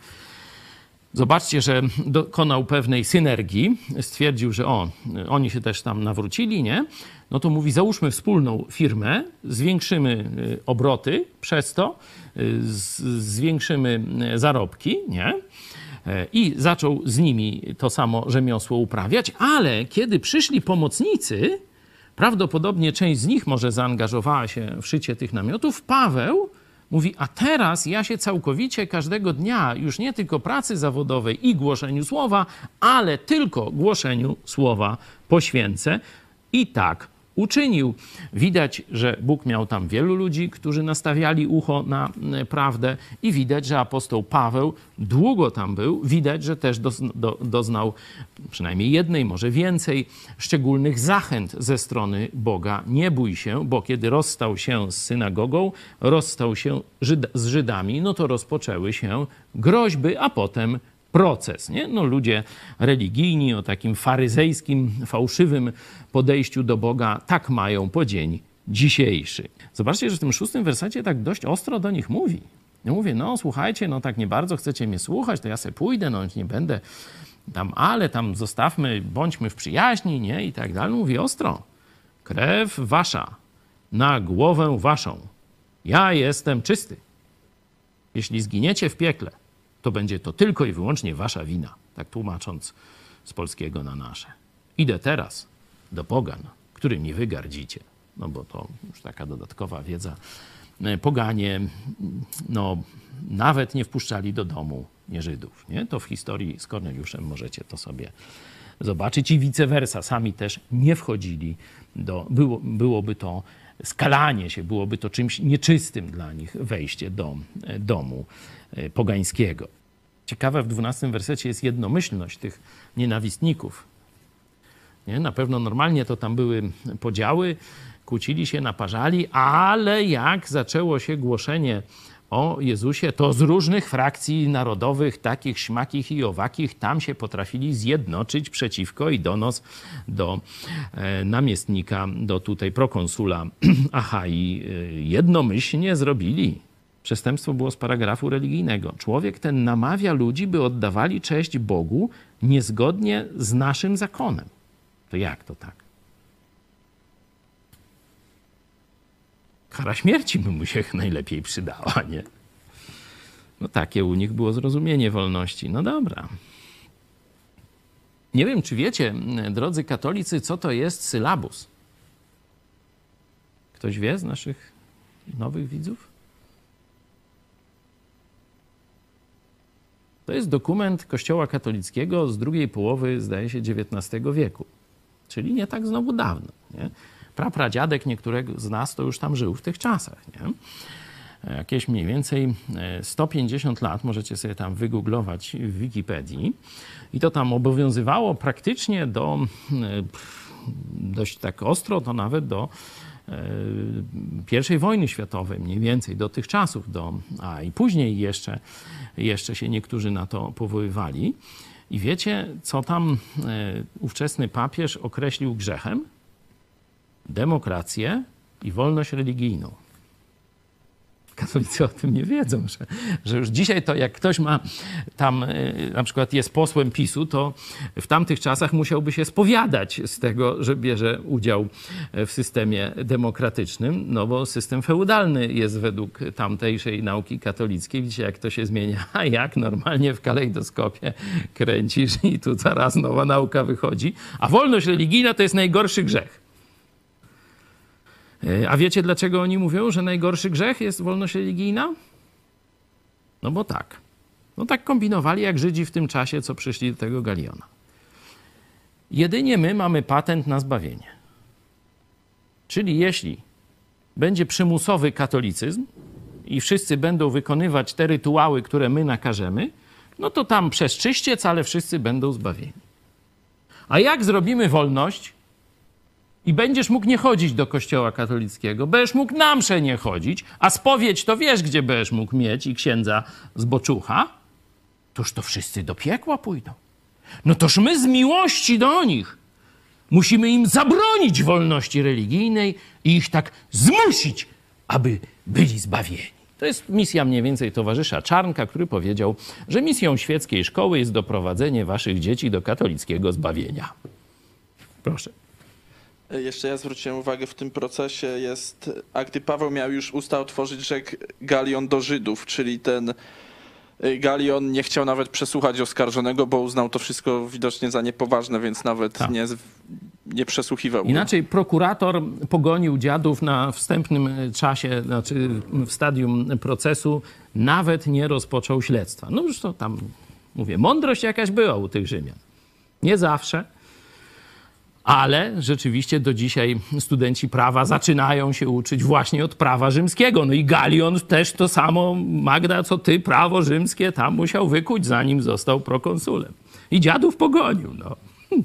Zobaczcie, że dokonał pewnej synergii. Stwierdził, że o, oni się też tam nawrócili, nie? No to mówi, załóżmy wspólną firmę, zwiększymy y, obroty przez to, y, zwiększymy y, zarobki, nie? I zaczął z nimi to samo rzemiosło uprawiać, ale kiedy przyszli pomocnicy, prawdopodobnie część z nich może zaangażowała się w szycie tych namiotów, Paweł Mówi, a teraz ja się całkowicie każdego dnia już nie tylko pracy zawodowej i głoszeniu słowa, ale tylko głoszeniu słowa poświęcę. I tak uczynił. Widać, że Bóg miał tam wielu ludzi, którzy nastawiali ucho na e, prawdę, i widać, że apostoł Paweł długo tam był. Widać, że też doznał przynajmniej jednej, może więcej szczególnych zachęt ze strony Boga. Nie bój się, bo kiedy rozstał się z synagogą, rozstał się z Żydami, no to rozpoczęły się groźby, a potem proces. Nie? No, ludzie religijni o takim faryzejskim, fałszywym podejściu do Boga tak mają po dzień dzisiejszy. Zobaczcie, że w tym szóstym wersacie tak dość ostro do nich mówi. Ja mówię, no słuchajcie, no tak nie bardzo chcecie mnie słuchać, to ja se pójdę, no nie będę tam, ale tam zostawmy, bądźmy w przyjaźni, nie? I tak dalej. Mówi ostro. Krew wasza na głowę waszą. Ja jestem czysty. Jeśli zginiecie w piekle, to będzie to tylko i wyłącznie wasza wina. Tak tłumacząc z polskiego na nasze. Idę teraz do pogan, którymi wy gardzicie. No bo to już taka dodatkowa wiedza. E, poganie no, nawet nie wpuszczali do domu nie Żydów. Nie? To w historii z Korneliuszem możecie to sobie zobaczyć i vice versa. Sami też nie wchodzili do... Było, byłoby to skalanie się, byłoby to czymś nieczystym dla nich wejście do e, domu pogańskiego. Ciekawe w 12 wersecie jest jednomyślność tych nienawistników. Nie? Na pewno normalnie to tam były podziały, kłócili się, naparzali, ale jak zaczęło się głoszenie o Jezusie, to z różnych frakcji narodowych, takich śmakich i owakich, tam się potrafili zjednoczyć przeciwko i donos do e, namiestnika, do tutaj prokonsula Achai e, jednomyślnie zrobili. Przestępstwo było z paragrafu religijnego. Człowiek ten namawia ludzi, by oddawali cześć Bogu niezgodnie z naszym zakonem. To jak to tak? Kara śmierci by mu się najlepiej przydała, nie? No takie u nich było zrozumienie wolności. No dobra. Nie wiem, czy wiecie, drodzy katolicy, co to jest sylabus? Ktoś wie z naszych nowych widzów? To jest dokument Kościoła katolickiego z drugiej połowy, zdaje się, XIX wieku. Czyli nie tak znowu dawno. Nie? Prapradziadek niektórego z nas to już tam żył w tych czasach. Nie? Jakieś mniej więcej 150 e, lat, możecie sobie tam wygooglować w Wikipedii. I to tam obowiązywało praktycznie do, e, dość tak ostro, to nawet do i wojny światowej, mniej więcej do tych czasów, do, a i później jeszcze, jeszcze się niektórzy na to powoływali. I wiecie, co tam e, ówczesny papież określił grzechem? Demokrację i wolność religijną katolicy o tym nie wiedzą, że, że już dzisiaj to jak ktoś ma tam, e, na przykład jest posłem PiSu, to w tamtych czasach musiałby się spowiadać z tego, że bierze udział w systemie demokratycznym, no bo system feudalny jest według tamtejszej nauki katolickiej. Widzicie, jak to się zmienia, a jak normalnie w kalejdoskopie kręcisz i tu zaraz nowa nauka wychodzi. A wolność religijna to jest najgorszy grzech. E, a wiecie, dlaczego oni mówią, że najgorszy grzech jest wolność religijna? No bo tak. No tak kombinowali jak Żydzi w tym czasie, co przyszli do tego Galiona. Jedynie my mamy patent na zbawienie. Czyli jeśli będzie przymusowy katolicyzm i wszyscy będą wykonywać te rytuały, które my nakażemy, no to tam przez czyściec, ale wszyscy będą zbawieni. A jak zrobimy wolność, i będziesz mógł nie chodzić do kościoła katolickiego, będziesz mógł na mszę nie chodzić, a spowiedź to wiesz, gdzie będziesz mógł mieć i księdza z boczucha, toż to wszyscy do piekła pójdą. No toż my z miłości do nich musimy im zabronić wolności religijnej i ich tak zmusić, aby byli zbawieni. To jest misja mniej więcej towarzysza Czarnka, który powiedział, że misją świeckiej szkoły jest doprowadzenie waszych dzieci do katolickiego zbawienia. Proszę. Jeszcze ja zwróciłem uwagę w tym procesie jest, a gdy Paweł miał już usta otworzyć, rzekł Galion do Żydów, czyli ten y, Galion nie chciał nawet przesłuchać oskarżonego, bo uznał to wszystko widocznie za niepoważne, więc nawet Tak. nie, nie przesłuchiwał. go. Inaczej prokurator pogonił dziadów na wstępnym czasie, znaczy w stadium procesu, nawet nie rozpoczął śledztwa. No już to tam, mówię, mądrość jakaś była u tych Rzymian. Nie zawsze, ale rzeczywiście do dzisiaj studenci prawa zaczynają się uczyć właśnie od prawa rzymskiego. No i Galion też to samo, Magda, co ty, prawo rzymskie tam musiał wykuć, zanim został prokonsulem. I dziadów pogonił, no.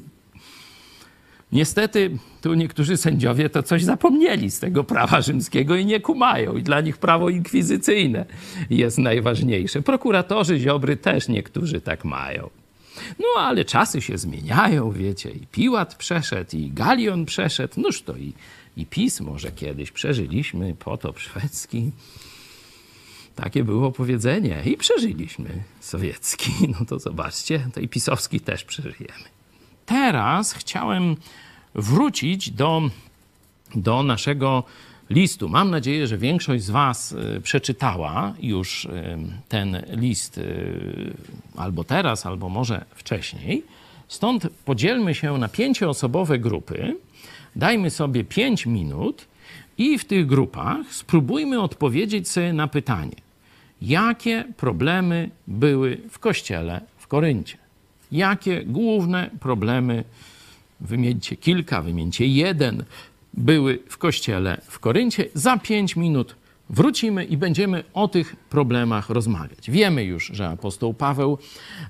Niestety, tu niektórzy sędziowie to coś zapomnieli z tego prawa rzymskiego i nie kumają. I dla nich prawo inkwizycyjne jest najważniejsze. Prokuratorzy Ziobry też niektórzy tak mają. No ale czasy się zmieniają, wiecie. I Piłat przeszedł, i Galion przeszedł. Noż to i, i PiS może kiedyś przeżyliśmy potop szwedzki. Takie było powiedzenie. I przeżyliśmy sowiecki. No to zobaczcie, to i pisowski też przeżyjemy teraz chciałem wrócić do, do naszego listu. Mam nadzieję, że większość z Was y, przeczytała już y, ten list y, albo teraz, albo może wcześniej. Stąd podzielmy się na pięcioosobowe grupy, dajmy sobie pięć minut i w tych grupach spróbujmy odpowiedzieć sobie na pytanie, jakie problemy były w kościele w Koryncie? Jakie główne problemy, wymieńcie kilka, wymieńcie jeden, były w kościele w Koryncie. Za pięć minut wrócimy i będziemy o tych problemach rozmawiać. Wiemy już, że apostoł Paweł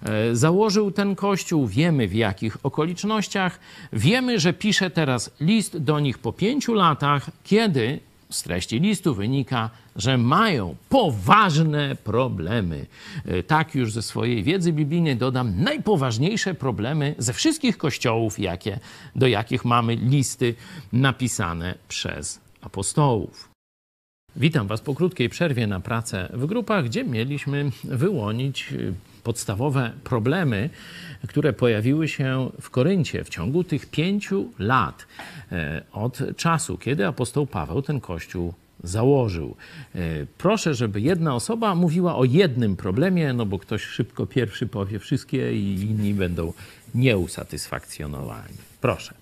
e, założył ten kościół, wiemy w jakich okolicznościach, wiemy, że pisze teraz list do nich po pięciu latach, kiedy z treści listu wynika, że mają poważne problemy. E, Tak już ze swojej wiedzy biblijnej dodam, najpoważniejsze problemy ze wszystkich kościołów, jakie, do jakich mamy listy napisane przez apostołów. Witam Was po krótkiej przerwie na pracę w grupach, gdzie mieliśmy wyłonić y, podstawowe problemy, które pojawiły się w Koryncie w ciągu tych pięciu lat e, od czasu, kiedy apostoł Paweł ten kościół założył. E, Proszę, żeby jedna osoba mówiła o jednym problemie, no bo ktoś szybko pierwszy powie wszystkie i inni będą nieusatysfakcjonowani. Proszę.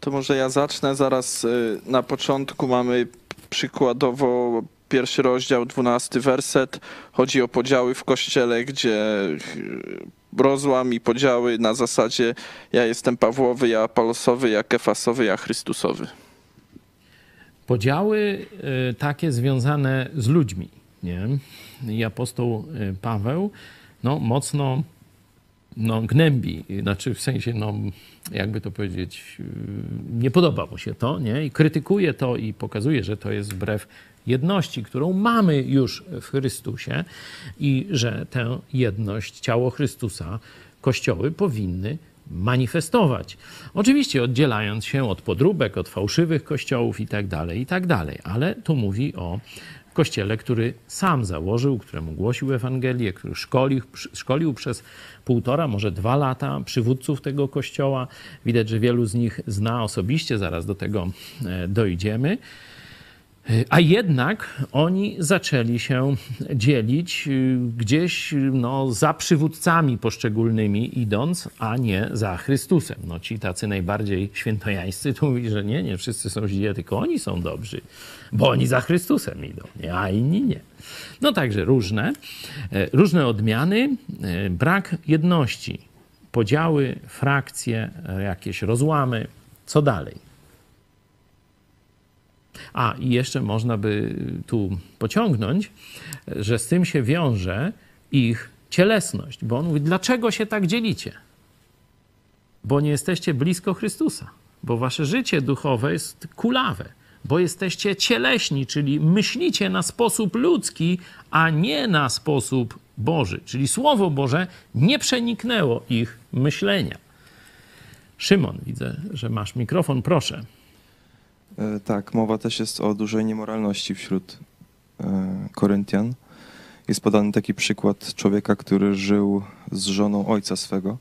To może ja zacznę. Zaraz y, na początku mamy przykładowo pierwszy rozdział, dwunasty werset. Chodzi o podziały w kościele, gdzie y, rozłam i podziały na zasadzie ja jestem Pawłowy, ja Apolosowy, ja Kefasowy, ja Chrystusowy. Podziały y, takie związane z ludźmi, nie? I apostoł y, Paweł, no, mocno no, gnębi, znaczy w sensie, no, jakby to powiedzieć, nie podoba mu się to, nie? I krytykuje to i pokazuje, że to jest wbrew jedności, którą mamy już w Chrystusie i że tę jedność, ciało Chrystusa, kościoły powinny manifestować. Oczywiście oddzielając się od podróbek, od fałszywych kościołów i tak dalej, i tak ale tu mówi o kościele, który sam założył, któremu głosił Ewangelię, który szkolił, szkolił przez półtora, może dwa lata przywódców tego kościoła. Widać, że wielu z nich zna osobiście, zaraz do tego e, dojdziemy. A jednak oni zaczęli się dzielić y, gdzieś no, za przywódcami poszczególnymi idąc, a nie za Chrystusem. No, ci tacy najbardziej świętojańscy to mówi, że nie, nie wszyscy są źli, tylko oni są dobrzy, bo oni za Chrystusem idą, a inni nie. No także różne, e, różne odmiany, e, brak jedności, podziały, frakcje, e, jakieś rozłamy. Co dalej? A i jeszcze można by tu pociągnąć, że z tym się wiąże ich cielesność, bo on mówi, dlaczego się tak dzielicie? Bo nie jesteście blisko Chrystusa, bo wasze życie duchowe jest kulawe, bo jesteście cieleśni, czyli myślicie na sposób ludzki, a nie na sposób Boży. Czyli Słowo Boże nie przeniknęło ich myślenia. Szymon, widzę, że masz mikrofon, proszę. E, Tak, mowa też jest o dużej niemoralności wśród e, Koryntian jest podany taki przykład człowieka, który żył z żoną ojca swego,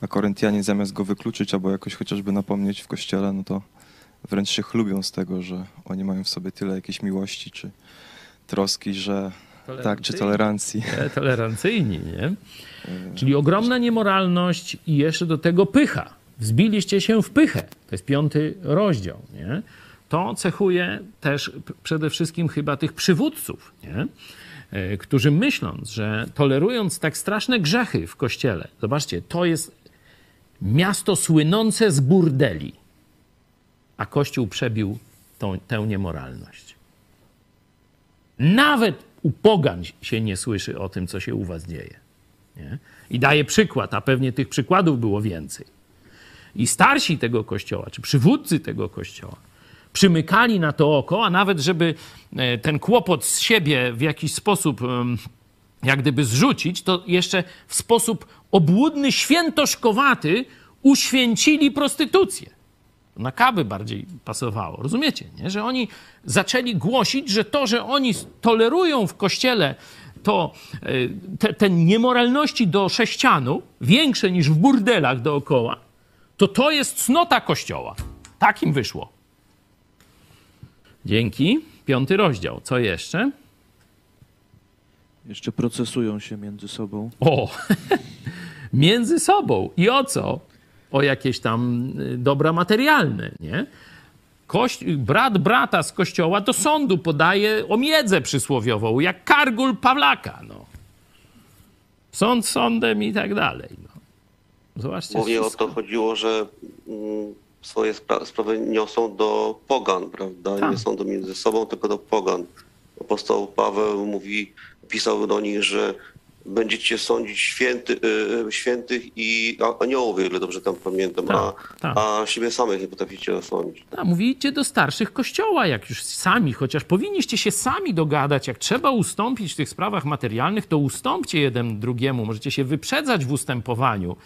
a Koryntianie zamiast go wykluczyć albo jakoś chociażby napomnieć w kościele, no to wręcz się chlubią z tego, że oni mają w sobie tyle jakiejś miłości czy troski, że tak, czy tolerancji. E, Tolerancyjni, nie? Czyli ogromna niemoralność i jeszcze do tego pycha. Wzbiliście się w pychę. To jest piąty rozdział, nie? To cechuje też przede wszystkim chyba tych przywódców, nie? E, którzy myśląc, że tolerując tak straszne grzechy w kościele, zobaczcie, to jest miasto słynące z burdeli, a Kościół przebił tą, tę niemoralność. Nawet u pogan się nie słyszy o tym, co się u was dzieje. Nie? I daje przykład, a pewnie tych przykładów było więcej. I starsi tego kościoła, czy przywódcy tego kościoła, przymykali na to oko, a nawet, żeby e, ten kłopot z siebie w jakiś sposób jak gdyby zrzucić, to jeszcze w sposób obłudny, świętoszkowaty uświęcili prostytucję. Na kawy bardziej pasowało. Rozumiecie, nie? Że oni zaczęli głosić, że to, że oni tolerują w kościele to, e, te, te niemoralności do sześcianu, większe niż w burdelach dookoła, to to jest cnota kościoła. Tak im wyszło. Dzięki. Piąty rozdział. Co jeszcze? Jeszcze procesują się między sobą. O, między sobą. I o co? O jakieś tam y, dobra materialne, nie? Brat brata z kościoła do sądu podaje omiedzę przysłowiową, jak kargul Pawlaka, no. Sąd sądem i tak dalej, Zobaczcie. O wszystko. to chodziło, że mm, swoje spra- sprawy niosą do pogan, prawda? Tak. Nie są do między sobą, tylko do pogan. Apostoł Paweł mówi, pisał do nich, że będziecie sądzić święty, y, świętych i aniołów, o ile dobrze tam pamiętam, Tak, a, tak. a siebie samych nie potraficie osądzić. A mówi, idźcie do starszych kościoła, jak już sami, chociaż powinniście się sami dogadać. Jak trzeba ustąpić w tych sprawach materialnych, to ustąpcie jeden drugiemu. Możecie się wyprzedzać w ustępowaniu.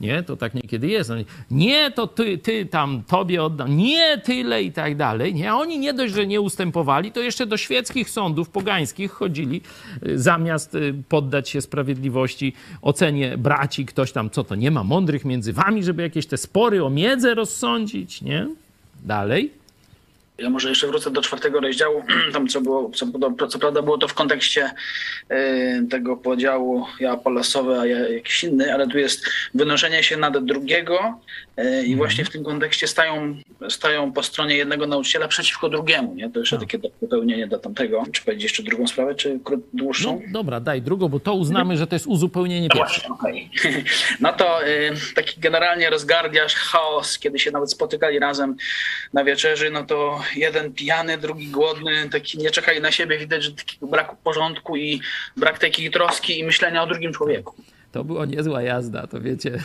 Nie, to tak niekiedy jest. Nie, to ty, ty tam tobie oddam. Nie, tyle i tak dalej. Nie, a oni nie dość, że nie ustępowali, to jeszcze do świeckich sądów pogańskich chodzili, y, zamiast y, poddać się sprawiedliwości, ocenie braci, ktoś tam, co to, nie ma mądrych między wami, żeby jakieś te spory o miedzę rozsądzić, nie? Dalej. Ja może jeszcze wrócę do czwartego rozdziału. Tam co było, co, co prawda było to w kontekście e, tego podziału ja polasowy, a ja jakiś inny, ale tu jest wynoszenie się nad drugiego e, i właśnie w tym kontekście stają, stają po stronie jednego nauczyciela przeciwko drugiemu. Nie? To jeszcze takie dopełnienie do tamtego. Czy powiedzieć jeszcze drugą sprawę, czy krót, No dłuższą? dobra, daj drugą, bo to uznamy, że to jest uzupełnienie No pierwsze. okej. No to y, taki generalnie rozgardiasz, chaos, kiedy się nawet spotykali razem na wieczerzy, no to jeden pijany, drugi głodny, taki nie czekali na siebie, widać, że takiego braku porządku i brak takiej troski i myślenia o drugim człowieku. To była niezła jazda, to wiecie.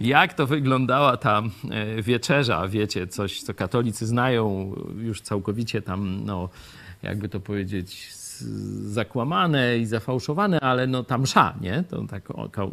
Jak to wyglądała ta e, wieczerza, wiecie, coś, co katolicy znają już całkowicie tam, no, jakby to powiedzieć, zakłamane i zafałszowane, ale no tam msza, nie? To tak o, ka-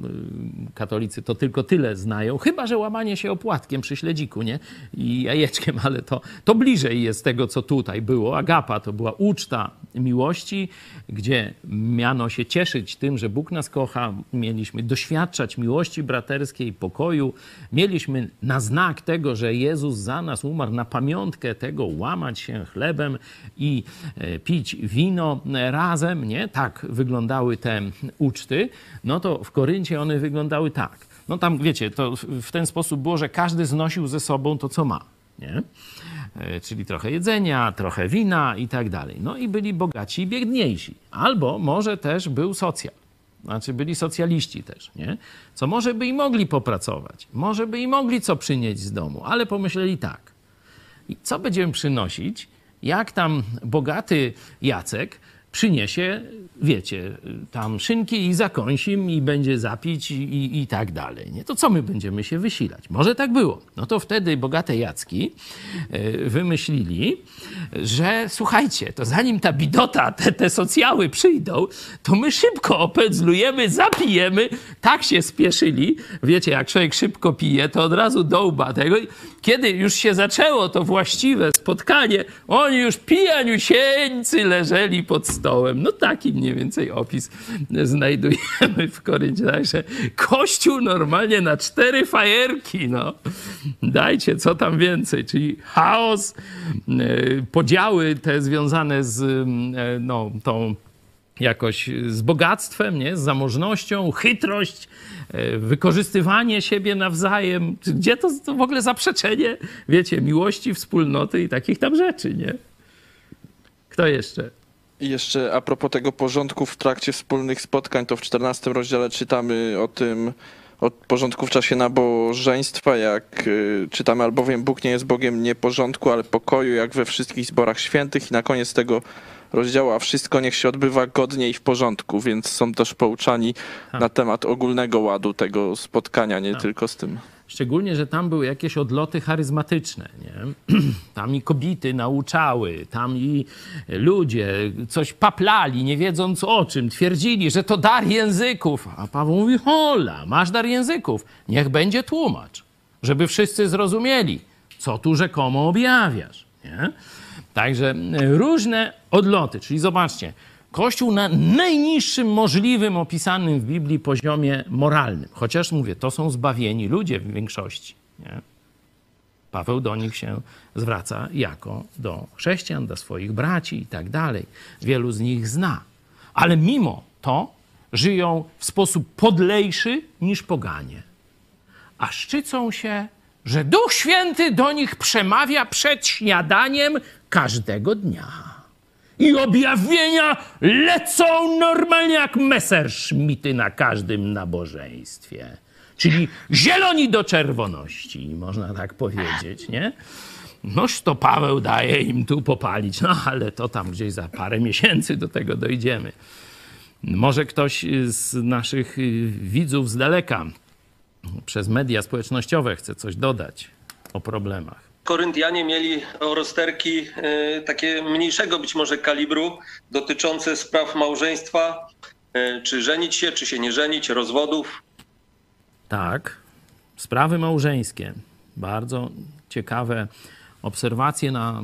katolicy to tylko tyle znają, chyba, że łamanie się opłatkiem przy śledziku, nie? I jajeczkiem, ale to, to bliżej jest tego, co tutaj było. Agapa to była uczta miłości, gdzie miano się cieszyć tym, że Bóg nas kocha, mieliśmy doświadczać miłości braterskiej, pokoju, mieliśmy na znak tego, że Jezus za nas umarł, na pamiątkę tego łamać się chlebem i e, pić wino razem, nie? Tak wyglądały te uczty. No to w Koryncie one wyglądały tak. No tam, wiecie, to w- ten sposób było, że każdy znosił ze sobą to, co ma, nie? E, czyli trochę jedzenia, trochę wina i tak dalej. No i byli bogaci i biedniejsi. Albo może też był socjal. Znaczy byli socjaliści też, nie? Co może by i mogli popracować, może by i mogli co przynieść z domu, ale pomyśleli tak. I co będziemy przynosić, jak tam bogaty Jacek przyniesie, wiecie, tam szynki i zakąsim i będzie zapić i, i, tak dalej. Nie? To co my będziemy się wysilać? Może tak było. No to wtedy bogate Jacki e, wymyślili, że słuchajcie, to zanim ta bidota, te, te socjały przyjdą, to my szybko opędzlujemy, zapijemy. Tak się spieszyli. Wiecie, jak człowiek szybko pije, to od razu dołba tego. Kiedy już się zaczęło to właściwe spotkanie, oni już pijaniusieńcy leżeli pod stołem. No taki mniej więcej opis znajdujemy w Koryncie. Także kościół normalnie na cztery fajerki, no. Dajcie, co tam więcej, czyli chaos, e, podziały te związane z e, no, tą jakoś z bogactwem, nie? z zamożnością, chytrość, e, wykorzystywanie siebie nawzajem. Gdzie to, to w ogóle zaprzeczenie, wiecie, miłości, wspólnoty i takich tam rzeczy, nie? Kto jeszcze? Jeszcze a propos tego porządku w trakcie wspólnych spotkań, to w 14 rozdziale czytamy o tym, o porządku w czasie nabożeństwa, jak y, czytamy, albowiem Bóg nie jest Bogiem nie porządku, ale pokoju, jak we wszystkich zborach świętych. I na koniec tego rozdziału, a wszystko niech się odbywa godnie i w porządku, więc są też pouczani ha. na temat ogólnego ładu tego spotkania, nie ha. tylko z tym. Szczególnie, że tam były jakieś odloty charyzmatyczne. Nie? Tam i kobiety nauczały, tam i ludzie coś paplali, nie wiedząc o czym. Twierdzili, że to dar języków. A Paweł mówi, hola, masz dar języków. Niech będzie tłumacz, żeby wszyscy zrozumieli, co tu rzekomo objawiasz. Nie? Także różne odloty. Czyli zobaczcie, Kościół na najniższym możliwym opisanym w Biblii poziomie moralnym. Chociaż mówię, to są zbawieni ludzie w większości. Nie? Paweł do nich się zwraca jako do chrześcijan, do swoich braci i tak dalej. Wielu z nich zna. Ale mimo to żyją w sposób podlejszy niż poganie. A szczycą się, że Duch Święty do nich przemawia przed śniadaniem każdego dnia i objawienia lecą normalnie jak Messerschmitty na każdym nabożeństwie. Czyli zieloni do czerwoności, można tak powiedzieć, nie? Noż to Paweł daje im tu popalić, no ale to tam gdzieś za parę miesięcy do tego dojdziemy. Może ktoś z naszych widzów z daleka przez media społecznościowe chce coś dodać o problemach. Koryntianie mieli rozterki e, takie mniejszego być może kalibru dotyczące spraw małżeństwa, e, czy żenić się, czy się nie żenić, rozwodów. Tak, sprawy małżeńskie. Bardzo ciekawe obserwacje na,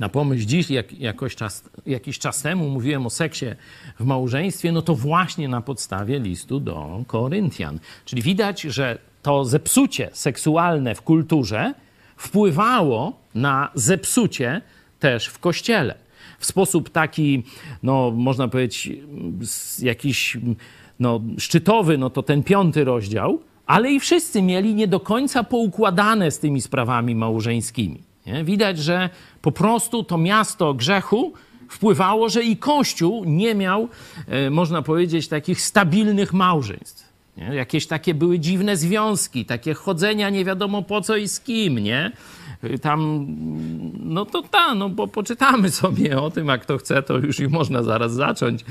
na pomyśl dziś, jak, jakoś czas, jakiś czas temu mówiłem o seksie w małżeństwie, no to właśnie na podstawie listu do Koryntian. Czyli widać, że to zepsucie seksualne w kulturze wpływało na zepsucie też w kościele. W sposób taki, no można powiedzieć, jakiś no, szczytowy, no to ten piąty rozdział, ale i wszyscy mieli nie do końca poukładane z tymi sprawami małżeńskimi. Nie? Widać, że po prostu to miasto grzechu wpływało, że i Kościół nie miał, e, można powiedzieć, takich stabilnych małżeństw. Nie? Jakieś takie były dziwne związki, takie chodzenia nie wiadomo po co i z kim, nie? Tam, no to ta, no bo poczytamy sobie o tym, jak kto chce, to już i można zaraz zacząć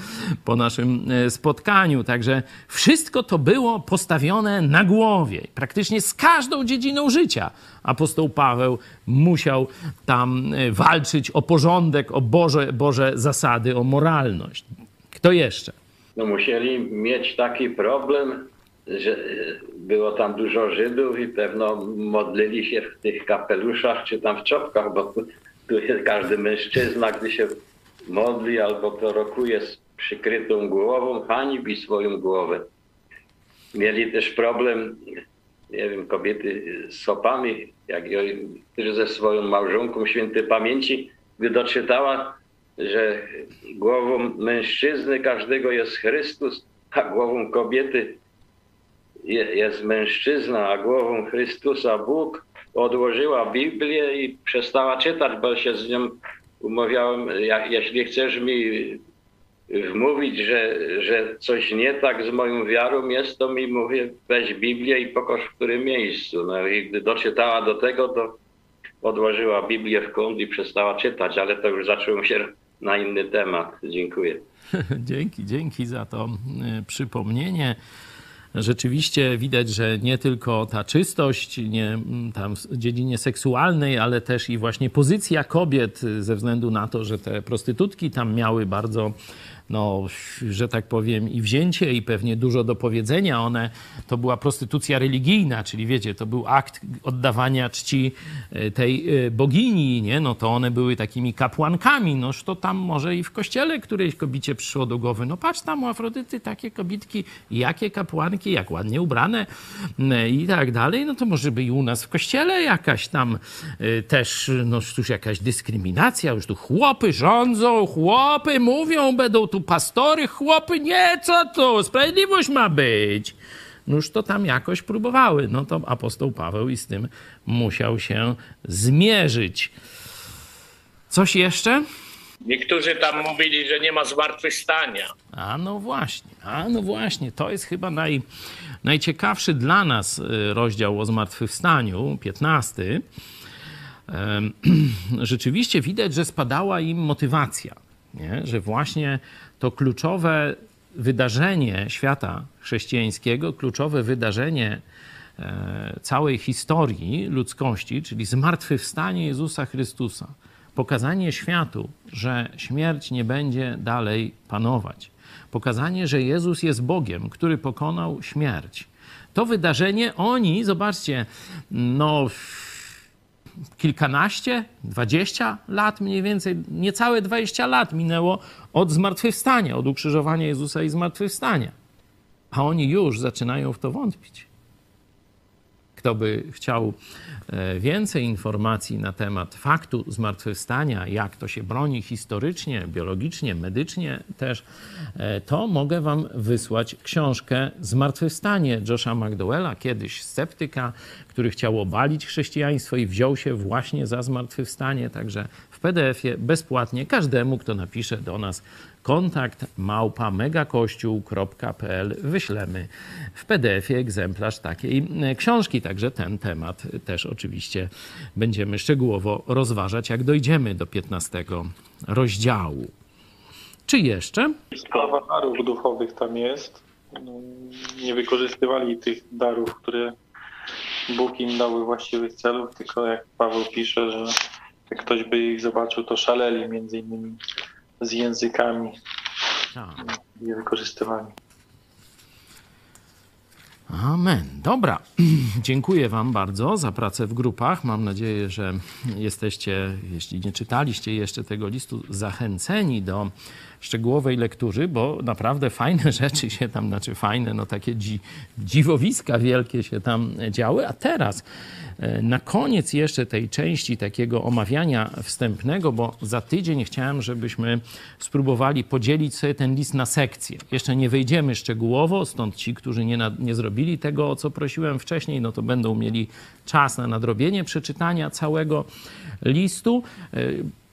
po naszym e, spotkaniu. Także wszystko to było postawione na głowie. Praktycznie z każdą dziedziną życia apostoł Paweł musiał tam e, walczyć o porządek, o Boże, Boże zasady, o moralność. Kto jeszcze? No musieli mieć taki problem, że było tam dużo Żydów i pewno modlili się w tych kapeluszach czy tam w czopkach, bo tu, tu każdy mężczyzna, gdy się modli albo prorokuje z przykrytą głową, hańbi swoją głowę. Mieli też problem, nie wiem, kobiety z sopami, jak którzy ze swoją małżonką świętej pamięci, gdy doczytała, że głową mężczyzny każdego jest Chrystus, a głową kobiety jest mężczyzna, a głową Chrystusa Bóg, odłożyła Biblię i przestała czytać, bo się z nią umawiałem, jeśli chcesz mi wmówić, że, że coś nie tak z moją wiarą jest, to mi mówię, weź Biblię i pokaż w którym miejscu. No i gdy doczytała do tego, to odłożyła Biblię w kąt i przestała czytać, ale to już zaczęło się na inny temat. Dziękuję. dzięki, dzięki za to y, przypomnienie. Rzeczywiście widać, że nie tylko ta czystość nie, tam w dziedzinie seksualnej, ale też i właśnie pozycja kobiet ze względu na to, że te prostytutki tam miały bardzo no, że tak powiem, i wzięcie, i pewnie dużo do powiedzenia. One, to była prostytucja religijna, czyli wiecie, to był akt oddawania czci e, tej e, bogini, nie? No to one były takimi kapłankami, noż to tam może i w kościele którejś kobicie przyszło do głowy, no patrz tam u Afrodyty takie kobitki, jakie kapłanki, jak ładnie ubrane e, i tak dalej, no to może by i u nas w kościele jakaś tam też, no cóż, jakaś dyskryminacja, już tu chłopy rządzą, chłopy mówią, będą tu pastory, chłopy, nie, co tu, sprawiedliwość ma być. Noż to tam jakoś próbowały. No to apostoł Paweł i z tym musiał się zmierzyć. Coś jeszcze? Niektórzy tam mówili, że nie ma zmartwychwstania. A no właśnie, a no właśnie, to jest chyba naj, najciekawszy dla nas y, rozdział o zmartwychwstaniu, 15. Rzeczywiście widać, że spadała im motywacja, nie? że właśnie to kluczowe wydarzenie świata chrześcijańskiego, kluczowe wydarzenie e, całej historii ludzkości, czyli zmartwychwstanie Jezusa Chrystusa, pokazanie światu, że śmierć nie będzie dalej panować, pokazanie, że Jezus jest Bogiem, który pokonał śmierć. To wydarzenie oni, zobaczcie, no kilkanaście, dwadzieścia lat mniej więcej, niecałe dwadzieścia lat minęło od zmartwychwstania, od ukrzyżowania Jezusa i zmartwychwstania. A oni już zaczynają w to wątpić. Kto by chciał więcej informacji na temat faktu zmartwychwstania, jak to się broni historycznie, biologicznie, medycznie też, e, to mogę Wam wysłać książkę Zmartwychwstanie Josha McDowella, kiedyś sceptyka, który chciał obalić chrześcijaństwo i wziął się właśnie za zmartwychwstanie. Także w PDF-ie bezpłatnie każdemu, kto napisze do nas kontakt małpa megakościół.pl wyślemy w PDF-ie egzemplarz takiej e, książki. Także ten temat też oczywiście będziemy szczegółowo rozważać, jak dojdziemy do 15 rozdziału. Czy jeszcze? Sprawa darów duchowych tam jest. No, nie wykorzystywali tych darów, które Bóg im dał właściwych celów, tylko jak Paweł pisze, że jak ktoś by ich zobaczył, to szaleli między innymi z językami Tak. nie wykorzystywani. Amen. Dobra. Dziękuję Wam bardzo za pracę w grupach. Mam nadzieję, że jesteście, jeśli nie czytaliście jeszcze tego listu, zachęceni do szczegółowej lektury, bo naprawdę fajne rzeczy się tam, znaczy fajne, no takie dzi, dziwowiska wielkie się tam działy. A teraz e, na koniec jeszcze tej części takiego omawiania wstępnego, bo za tydzień chciałem, żebyśmy spróbowali podzielić sobie ten list na sekcje. Jeszcze nie wejdziemy szczegółowo, stąd ci, którzy nie, nie zrobili tego, o co prosiłem wcześniej, no to będą mieli czas na nadrobienie przeczytania całego listu.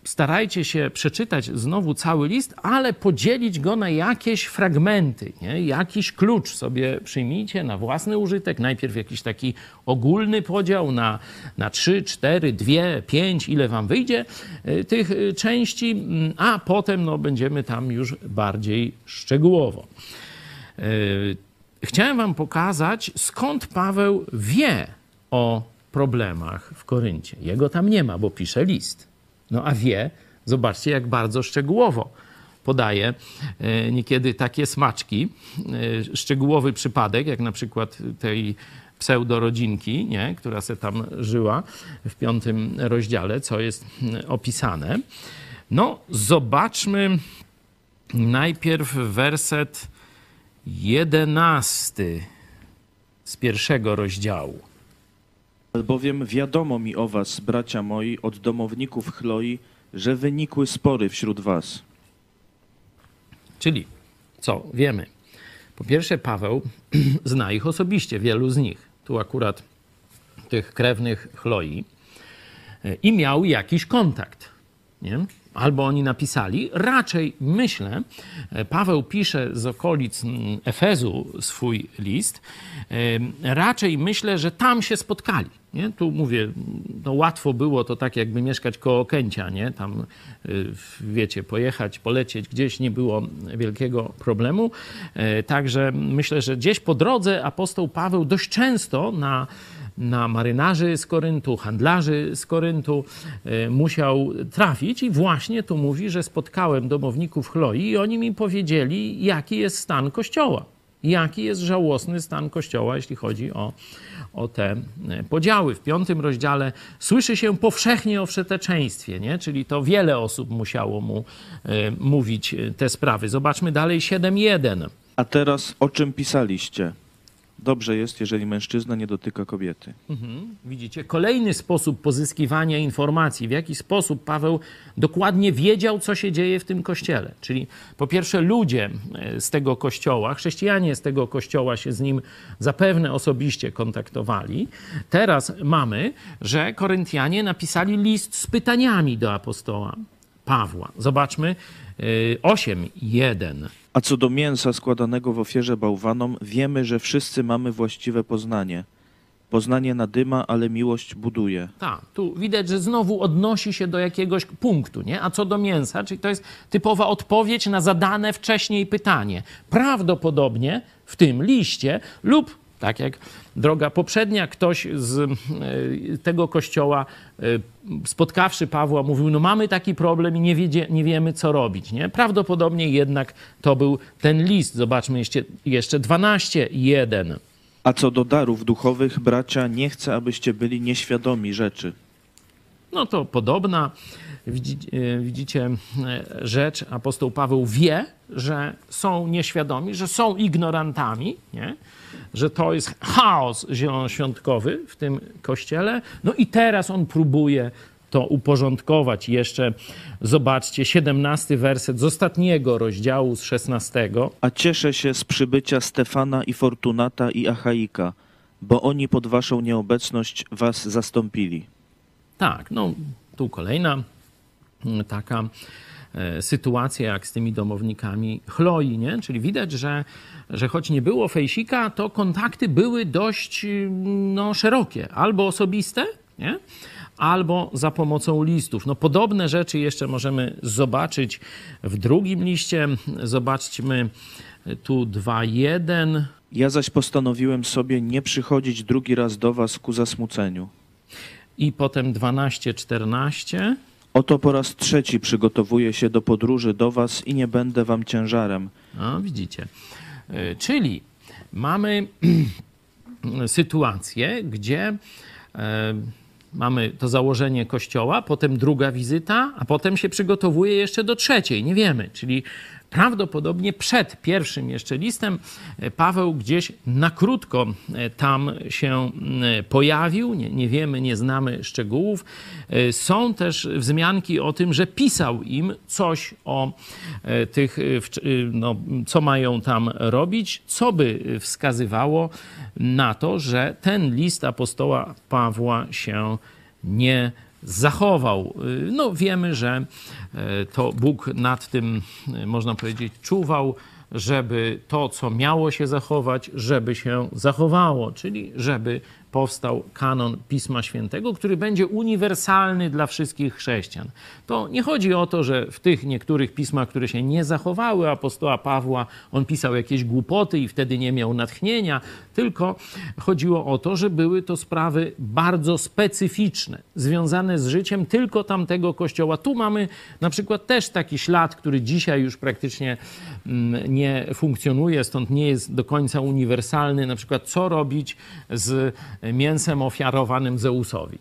Starajcie się przeczytać znowu cały list, ale podzielić go na jakieś fragmenty, nie? jakiś klucz sobie przyjmijcie na własny użytek. Najpierw jakiś taki ogólny podział na, na 3, 4, 2, 5, ile wam wyjdzie y, tych y, części, mm, a potem no, będziemy tam już bardziej szczegółowo. Y, chciałem wam pokazać, skąd Paweł wie o problemach w Koryncie. Jego tam nie ma, bo pisze list. No a wie, zobaczcie, jak bardzo szczegółowo podaje e, niekiedy takie smaczki. E, szczegółowy przypadek, jak na przykład tej pseudorodzinki, nie, która se tam żyła w piątym rozdziale, co jest opisane. No, zobaczmy najpierw werset jedenasty z pierwszego rozdziału. Albowiem wiadomo mi o was, bracia moi, od domowników Chloi, że wynikły spory wśród was. Czyli co wiemy? Po pierwsze, Paweł zna ich osobiście, wielu z nich. Tu akurat tych krewnych Chloi. I miał jakiś kontakt. Nie? Albo oni napisali. Raczej myślę, e, Paweł pisze z okolic mm, Efezu swój list, e, raczej myślę, że tam się spotkali. Nie? Tu mówię, no łatwo było to tak jakby mieszkać koło Kęcia, nie? Tam, y, wiecie, pojechać, polecieć gdzieś nie było wielkiego problemu. E, Także myślę, że gdzieś po drodze apostoł Paweł dość często na na marynarzy z Koryntu, handlarzy z Koryntu e, musiał trafić i właśnie tu mówi, że spotkałem domowników Chloi i oni mi powiedzieli, jaki jest stan Kościoła. Jaki jest żałosny stan Kościoła, jeśli chodzi o, o te e, podziały. W piątym rozdziale słyszy się powszechnie o wszeteczeństwie, nie? czyli to wiele osób musiało mu e, mówić te sprawy. Zobaczmy dalej 7.1. A teraz o czym pisaliście? Dobrze jest, jeżeli mężczyzna nie dotyka kobiety. Mhm. Widzicie, kolejny sposób pozyskiwania informacji, w jaki sposób Paweł dokładnie wiedział, co się dzieje w tym kościele. Czyli po pierwsze, ludzie e, z tego kościoła, chrześcijanie z tego kościoła się z nim zapewne osobiście kontaktowali. Teraz mamy, że Koryntianie napisali list z pytaniami do apostoła Pawła. Zobaczmy 8.1. A co do mięsa składanego w ofierze bałwanom, wiemy, że wszyscy mamy właściwe poznanie. Poznanie nadyma, ale miłość buduje. Tak, tu widać, że znowu odnosi się do jakiegoś punktu, nie? A co do mięsa, czyli to jest typowa odpowiedź na zadane wcześniej pytanie. Prawdopodobnie w tym liście lub tak jak droga poprzednia, ktoś z e, tego kościoła, e, spotkawszy Pawła, mówił: No, mamy taki problem i nie, wiedzie, nie wiemy, co robić. Nie? Prawdopodobnie jednak to był ten list. Zobaczmy jeszcze, jeszcze 12, 1. A co do darów duchowych, bracia, nie chcę, abyście byli nieświadomi rzeczy. No to podobna, widzicie, widzicie, rzecz. Apostoł Paweł wie, że są nieświadomi, że są ignorantami, nie? że to jest chaos zielonoświątkowy w tym kościele. No i teraz on próbuje to uporządkować. Jeszcze zobaczcie, 17 werset z ostatniego rozdziału, z 16. A cieszę się z przybycia Stefana i Fortunata i Achaika, bo oni pod waszą nieobecność was zastąpili. Tak, no tu kolejna taka e, sytuacja jak z tymi domownikami Chloi, nie? Czyli widać, że, że choć nie było fejsika, to kontakty były dość mm, no, szerokie, albo osobiste, nie? albo za pomocą listów. No, podobne rzeczy jeszcze możemy zobaczyć w drugim liście. Zobaczmy tu 2.1. Ja zaś postanowiłem sobie nie przychodzić drugi raz do was ku zasmuceniu. I potem 12-14. Oto po raz trzeci przygotowuję się do podróży do was i nie będę wam ciężarem. No, widzicie. Y, Czyli mamy sytuację, gdzie e, mamy to założenie kościoła, potem druga wizyta, a potem się przygotowuje jeszcze do trzeciej. Nie wiemy. Czyli prawdopodobnie przed pierwszym jeszcze listem e, Paweł gdzieś na krótko e, tam się e, pojawił. Nie, nie wiemy, nie znamy szczegółów. Są też wzmianki o tym, że pisał im coś o tych, no, co mają tam robić, co by wskazywało na to, że ten list apostoła Pawła się nie zachował. Y, No wiemy, że e, to Bóg nad tym, e, można powiedzieć, czuwał, żeby to, co miało się zachować, żeby się zachowało, czyli żeby powstał kanon Pisma Świętego, który będzie uniwersalny dla wszystkich chrześcijan. To nie chodzi o to, że w tych niektórych pismach, które się nie zachowały apostoła Pawła, on pisał jakieś głupoty i wtedy nie miał natchnienia, tylko chodziło o to, że były to sprawy bardzo specyficzne, związane z życiem tylko tamtego kościoła. Tu mamy na przykład też taki ślad, który dzisiaj już praktycznie mm, nie funkcjonuje, stąd nie jest do końca uniwersalny. Na przykład, co robić z mięsem ofiarowanym Zeusowi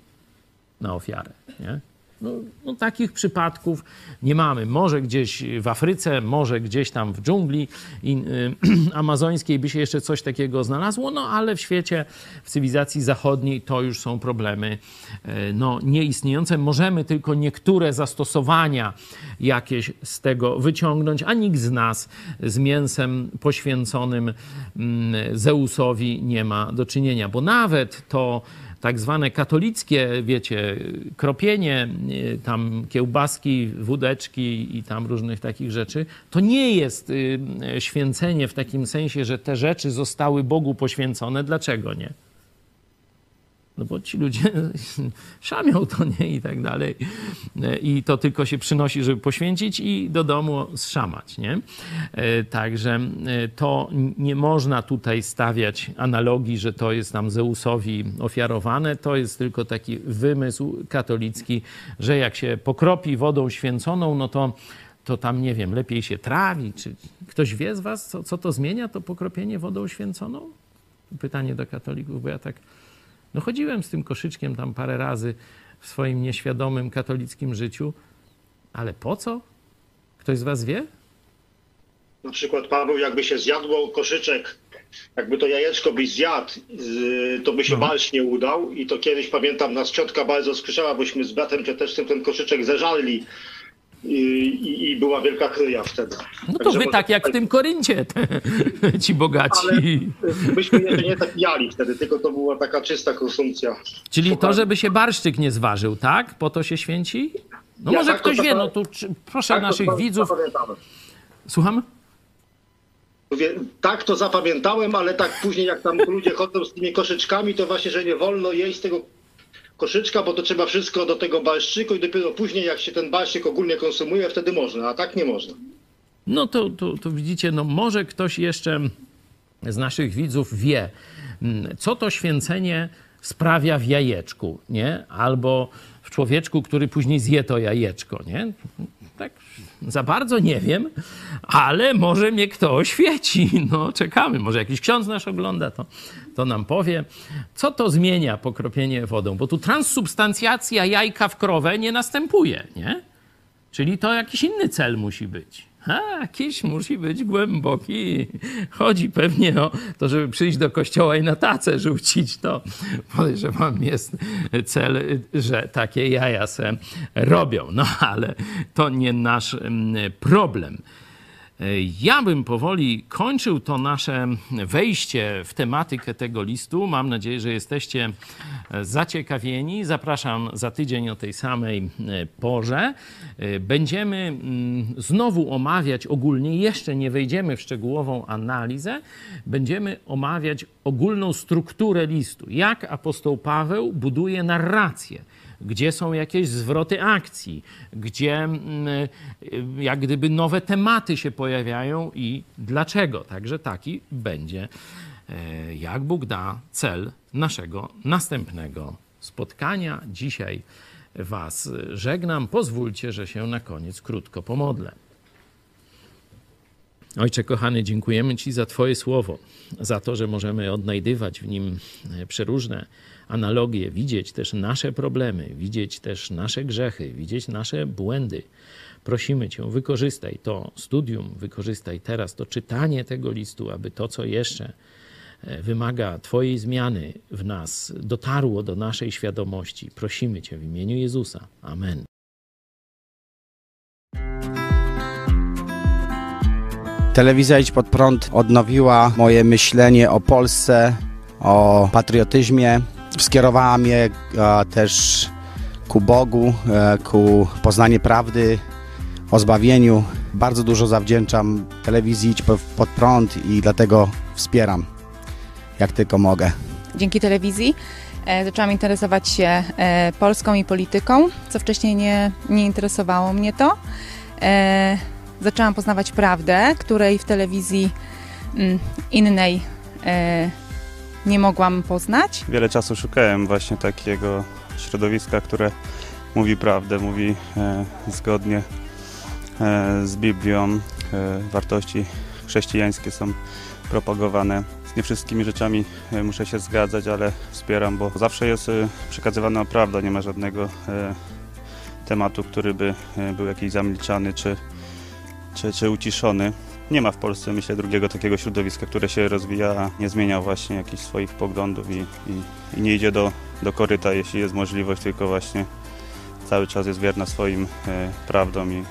na ofiarę. Nie? No, no, takich przypadków nie mamy. Może gdzieś w Afryce, może gdzieś tam w dżungli y, amazońskiej by się jeszcze coś takiego znalazło, no ale w świecie, w cywilizacji zachodniej to już są problemy y, no, nieistniejące. Możemy tylko niektóre zastosowania jakieś z tego wyciągnąć, a nikt z nas z mięsem poświęconym mm, Zeusowi nie ma do czynienia, bo nawet to tak zwane katolickie, wiecie, kropienie, y, tam kiełbaski, wódeczki i tam różnych takich rzeczy, to nie jest y, święcenie w takim sensie, że te rzeczy zostały Bogu poświęcone. Dlaczego nie? No bo ci ludzie szamią to, nie? I tak dalej. I to tylko się przynosi, żeby poświęcić i do domu zszamać, nie? E, także e, to nie można tutaj stawiać analogii, że to jest tam Zeusowi ofiarowane. To jest tylko taki wymysł katolicki, że jak się pokropi wodą święconą, no to to tam, nie wiem, lepiej się trawi, czy ktoś wie z was, co, co to zmienia, to pokropienie wodą święconą? Pytanie do katolików, bo ja tak no chodziłem z tym koszyczkiem tam parę razy w swoim nieświadomym katolickim życiu, ale po co? Ktoś z was wie? Na przykład Paweł, jakby się zjadło koszyczek, jakby to jajeczko byś zjadł, to by się no. balsz nie udał i to kiedyś pamiętam nas ciotka bardzo skrzyczała, bośmy z bratem ciotecznym ten koszyczek zeżarli i, i, była wielka kryja wtedy. No to Także wy tak jak w tym Koryncie, te, ci bogaci. Ale myśmy jeszcze nie tak jali wtedy, tylko to była taka czysta konsumpcja. Czyli to, żeby się barszczyk nie zważył, tak? Po to się święci? No ja może tak ktoś wie, no to proszę tak naszych widzów. Słucham? Mówię, tak to zapamiętałem, ale tak później jak tam ludzie chodzą z tymi koszyczkami, to właśnie, że nie wolno jeść tego koszyczka, bo to trzeba wszystko do tego barszczyku i dopiero później jak się ten barszczyk ogólnie konsumuje, wtedy można, a tak nie można. No to, to, to widzicie, no może ktoś jeszcze z naszych widzów wie, mm, co to święcenie sprawia w jajeczku, nie? Albo w człowieczku, który później zje to jajeczko, nie? Tak za bardzo nie wiem, ale może mnie kto oświeci. No, czekamy. Może jakiś ksiądz nasz ogląda, to, to nam powie, co to zmienia pokropienie wodą. Bo tu transsubstancjacja jajka w krowę nie następuje, nie? Czyli to jakiś inny cel musi być. A, jakiś musi być głęboki. Chodzi pewnie o to, żeby przyjść do kościoła i na tacę rzucić. To podejrzewam jest cel, że takie jaja se robią. No ale to nie nasz mm, problem. Ja bym powoli kończył to nasze wejście w tematykę tego listu. Mam nadzieję, że jesteście zaciekawieni. Zapraszam za tydzień o tej samej e, porze. E, będziemy mm, znowu omawiać ogólnie, jeszcze nie wejdziemy w szczegółową analizę, będziemy omawiać ogólną strukturę listu. Jak apostoł Paweł buduje narrację gdzie są jakieś zwroty akcji, gdzie mm, y, jak gdyby nowe tematy się pojawiają i dlaczego. Także taki będzie, e, jak Bóg da, cel naszego następnego spotkania. Dzisiaj Was żegnam. Pozwólcie, że się na koniec krótko pomodlę. Ojcze kochany, dziękujemy Ci za Twoje słowo, za to, że możemy odnajdywać w nim e, przeróżne analogie, widzieć też nasze problemy, widzieć też nasze grzechy, widzieć nasze błędy. Prosimy Cię, wykorzystaj to studium, wykorzystaj teraz to czytanie tego listu, aby to, co jeszcze e, wymaga Twojej zmiany w nas, dotarło do naszej świadomości. Prosimy Cię w imieniu Jezusa. Amen. Telewizja Idź Pod Prąd odnowiła moje myślenie o Polsce, o patriotyzmie, skierowała mnie e, też ku Bogu, e, ku poznaniu prawdy, o zbawieniu. Bardzo dużo zawdzięczam telewizji Idź Pod Prąd i dlatego wspieram, jak tylko mogę. Dzięki telewizji e, zaczęłam interesować się Polską i polityką, co wcześniej nie, nie interesowało mnie to. Zaczęłam poznawać prawdę, której w telewizji mm, innej nie mogłam poznać. Wiele czasu szukałem właśnie takiego środowiska, które mówi prawdę, mówi e, zgodnie e, z Biblią. E, wartości chrześcijańskie są propagowane. Z nie wszystkimi rzeczami e, muszę się zgadzać, ale wspieram, bo zawsze jest e, przekazywana prawda, nie ma żadnego e, tematu, który by był jakiś zamilczany czy, czy, czy uciszony. Nie ma w Polsce, myślę, drugiego takiego środowiska, które się rozwija, nie zmienia właśnie jakichś swoich poglądów i, i, i nie idzie do, do koryta, jeśli jest możliwość, tylko właśnie cały czas jest wierna swoim e, prawdom i,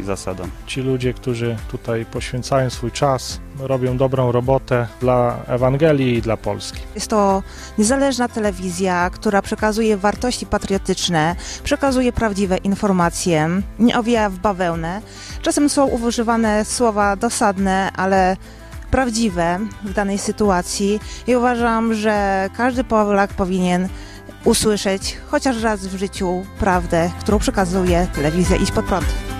i zasadom. Ci ludzie, którzy tutaj poświęcają swój czas, robią dobrą robotę dla Ewangelii i dla Polski. Jest to niezależna telewizja, która przekazuje wartości patriotyczne, przekazuje prawdziwe informacje, nie owija w bawełnę. Czasem są używane słowa dosadne, ale prawdziwe w danej sytuacji i uważam, że każdy Polak powinien usłyszeć chociaż raz w życiu prawdę, którą przekazuje telewizja Idź Pod Prąd.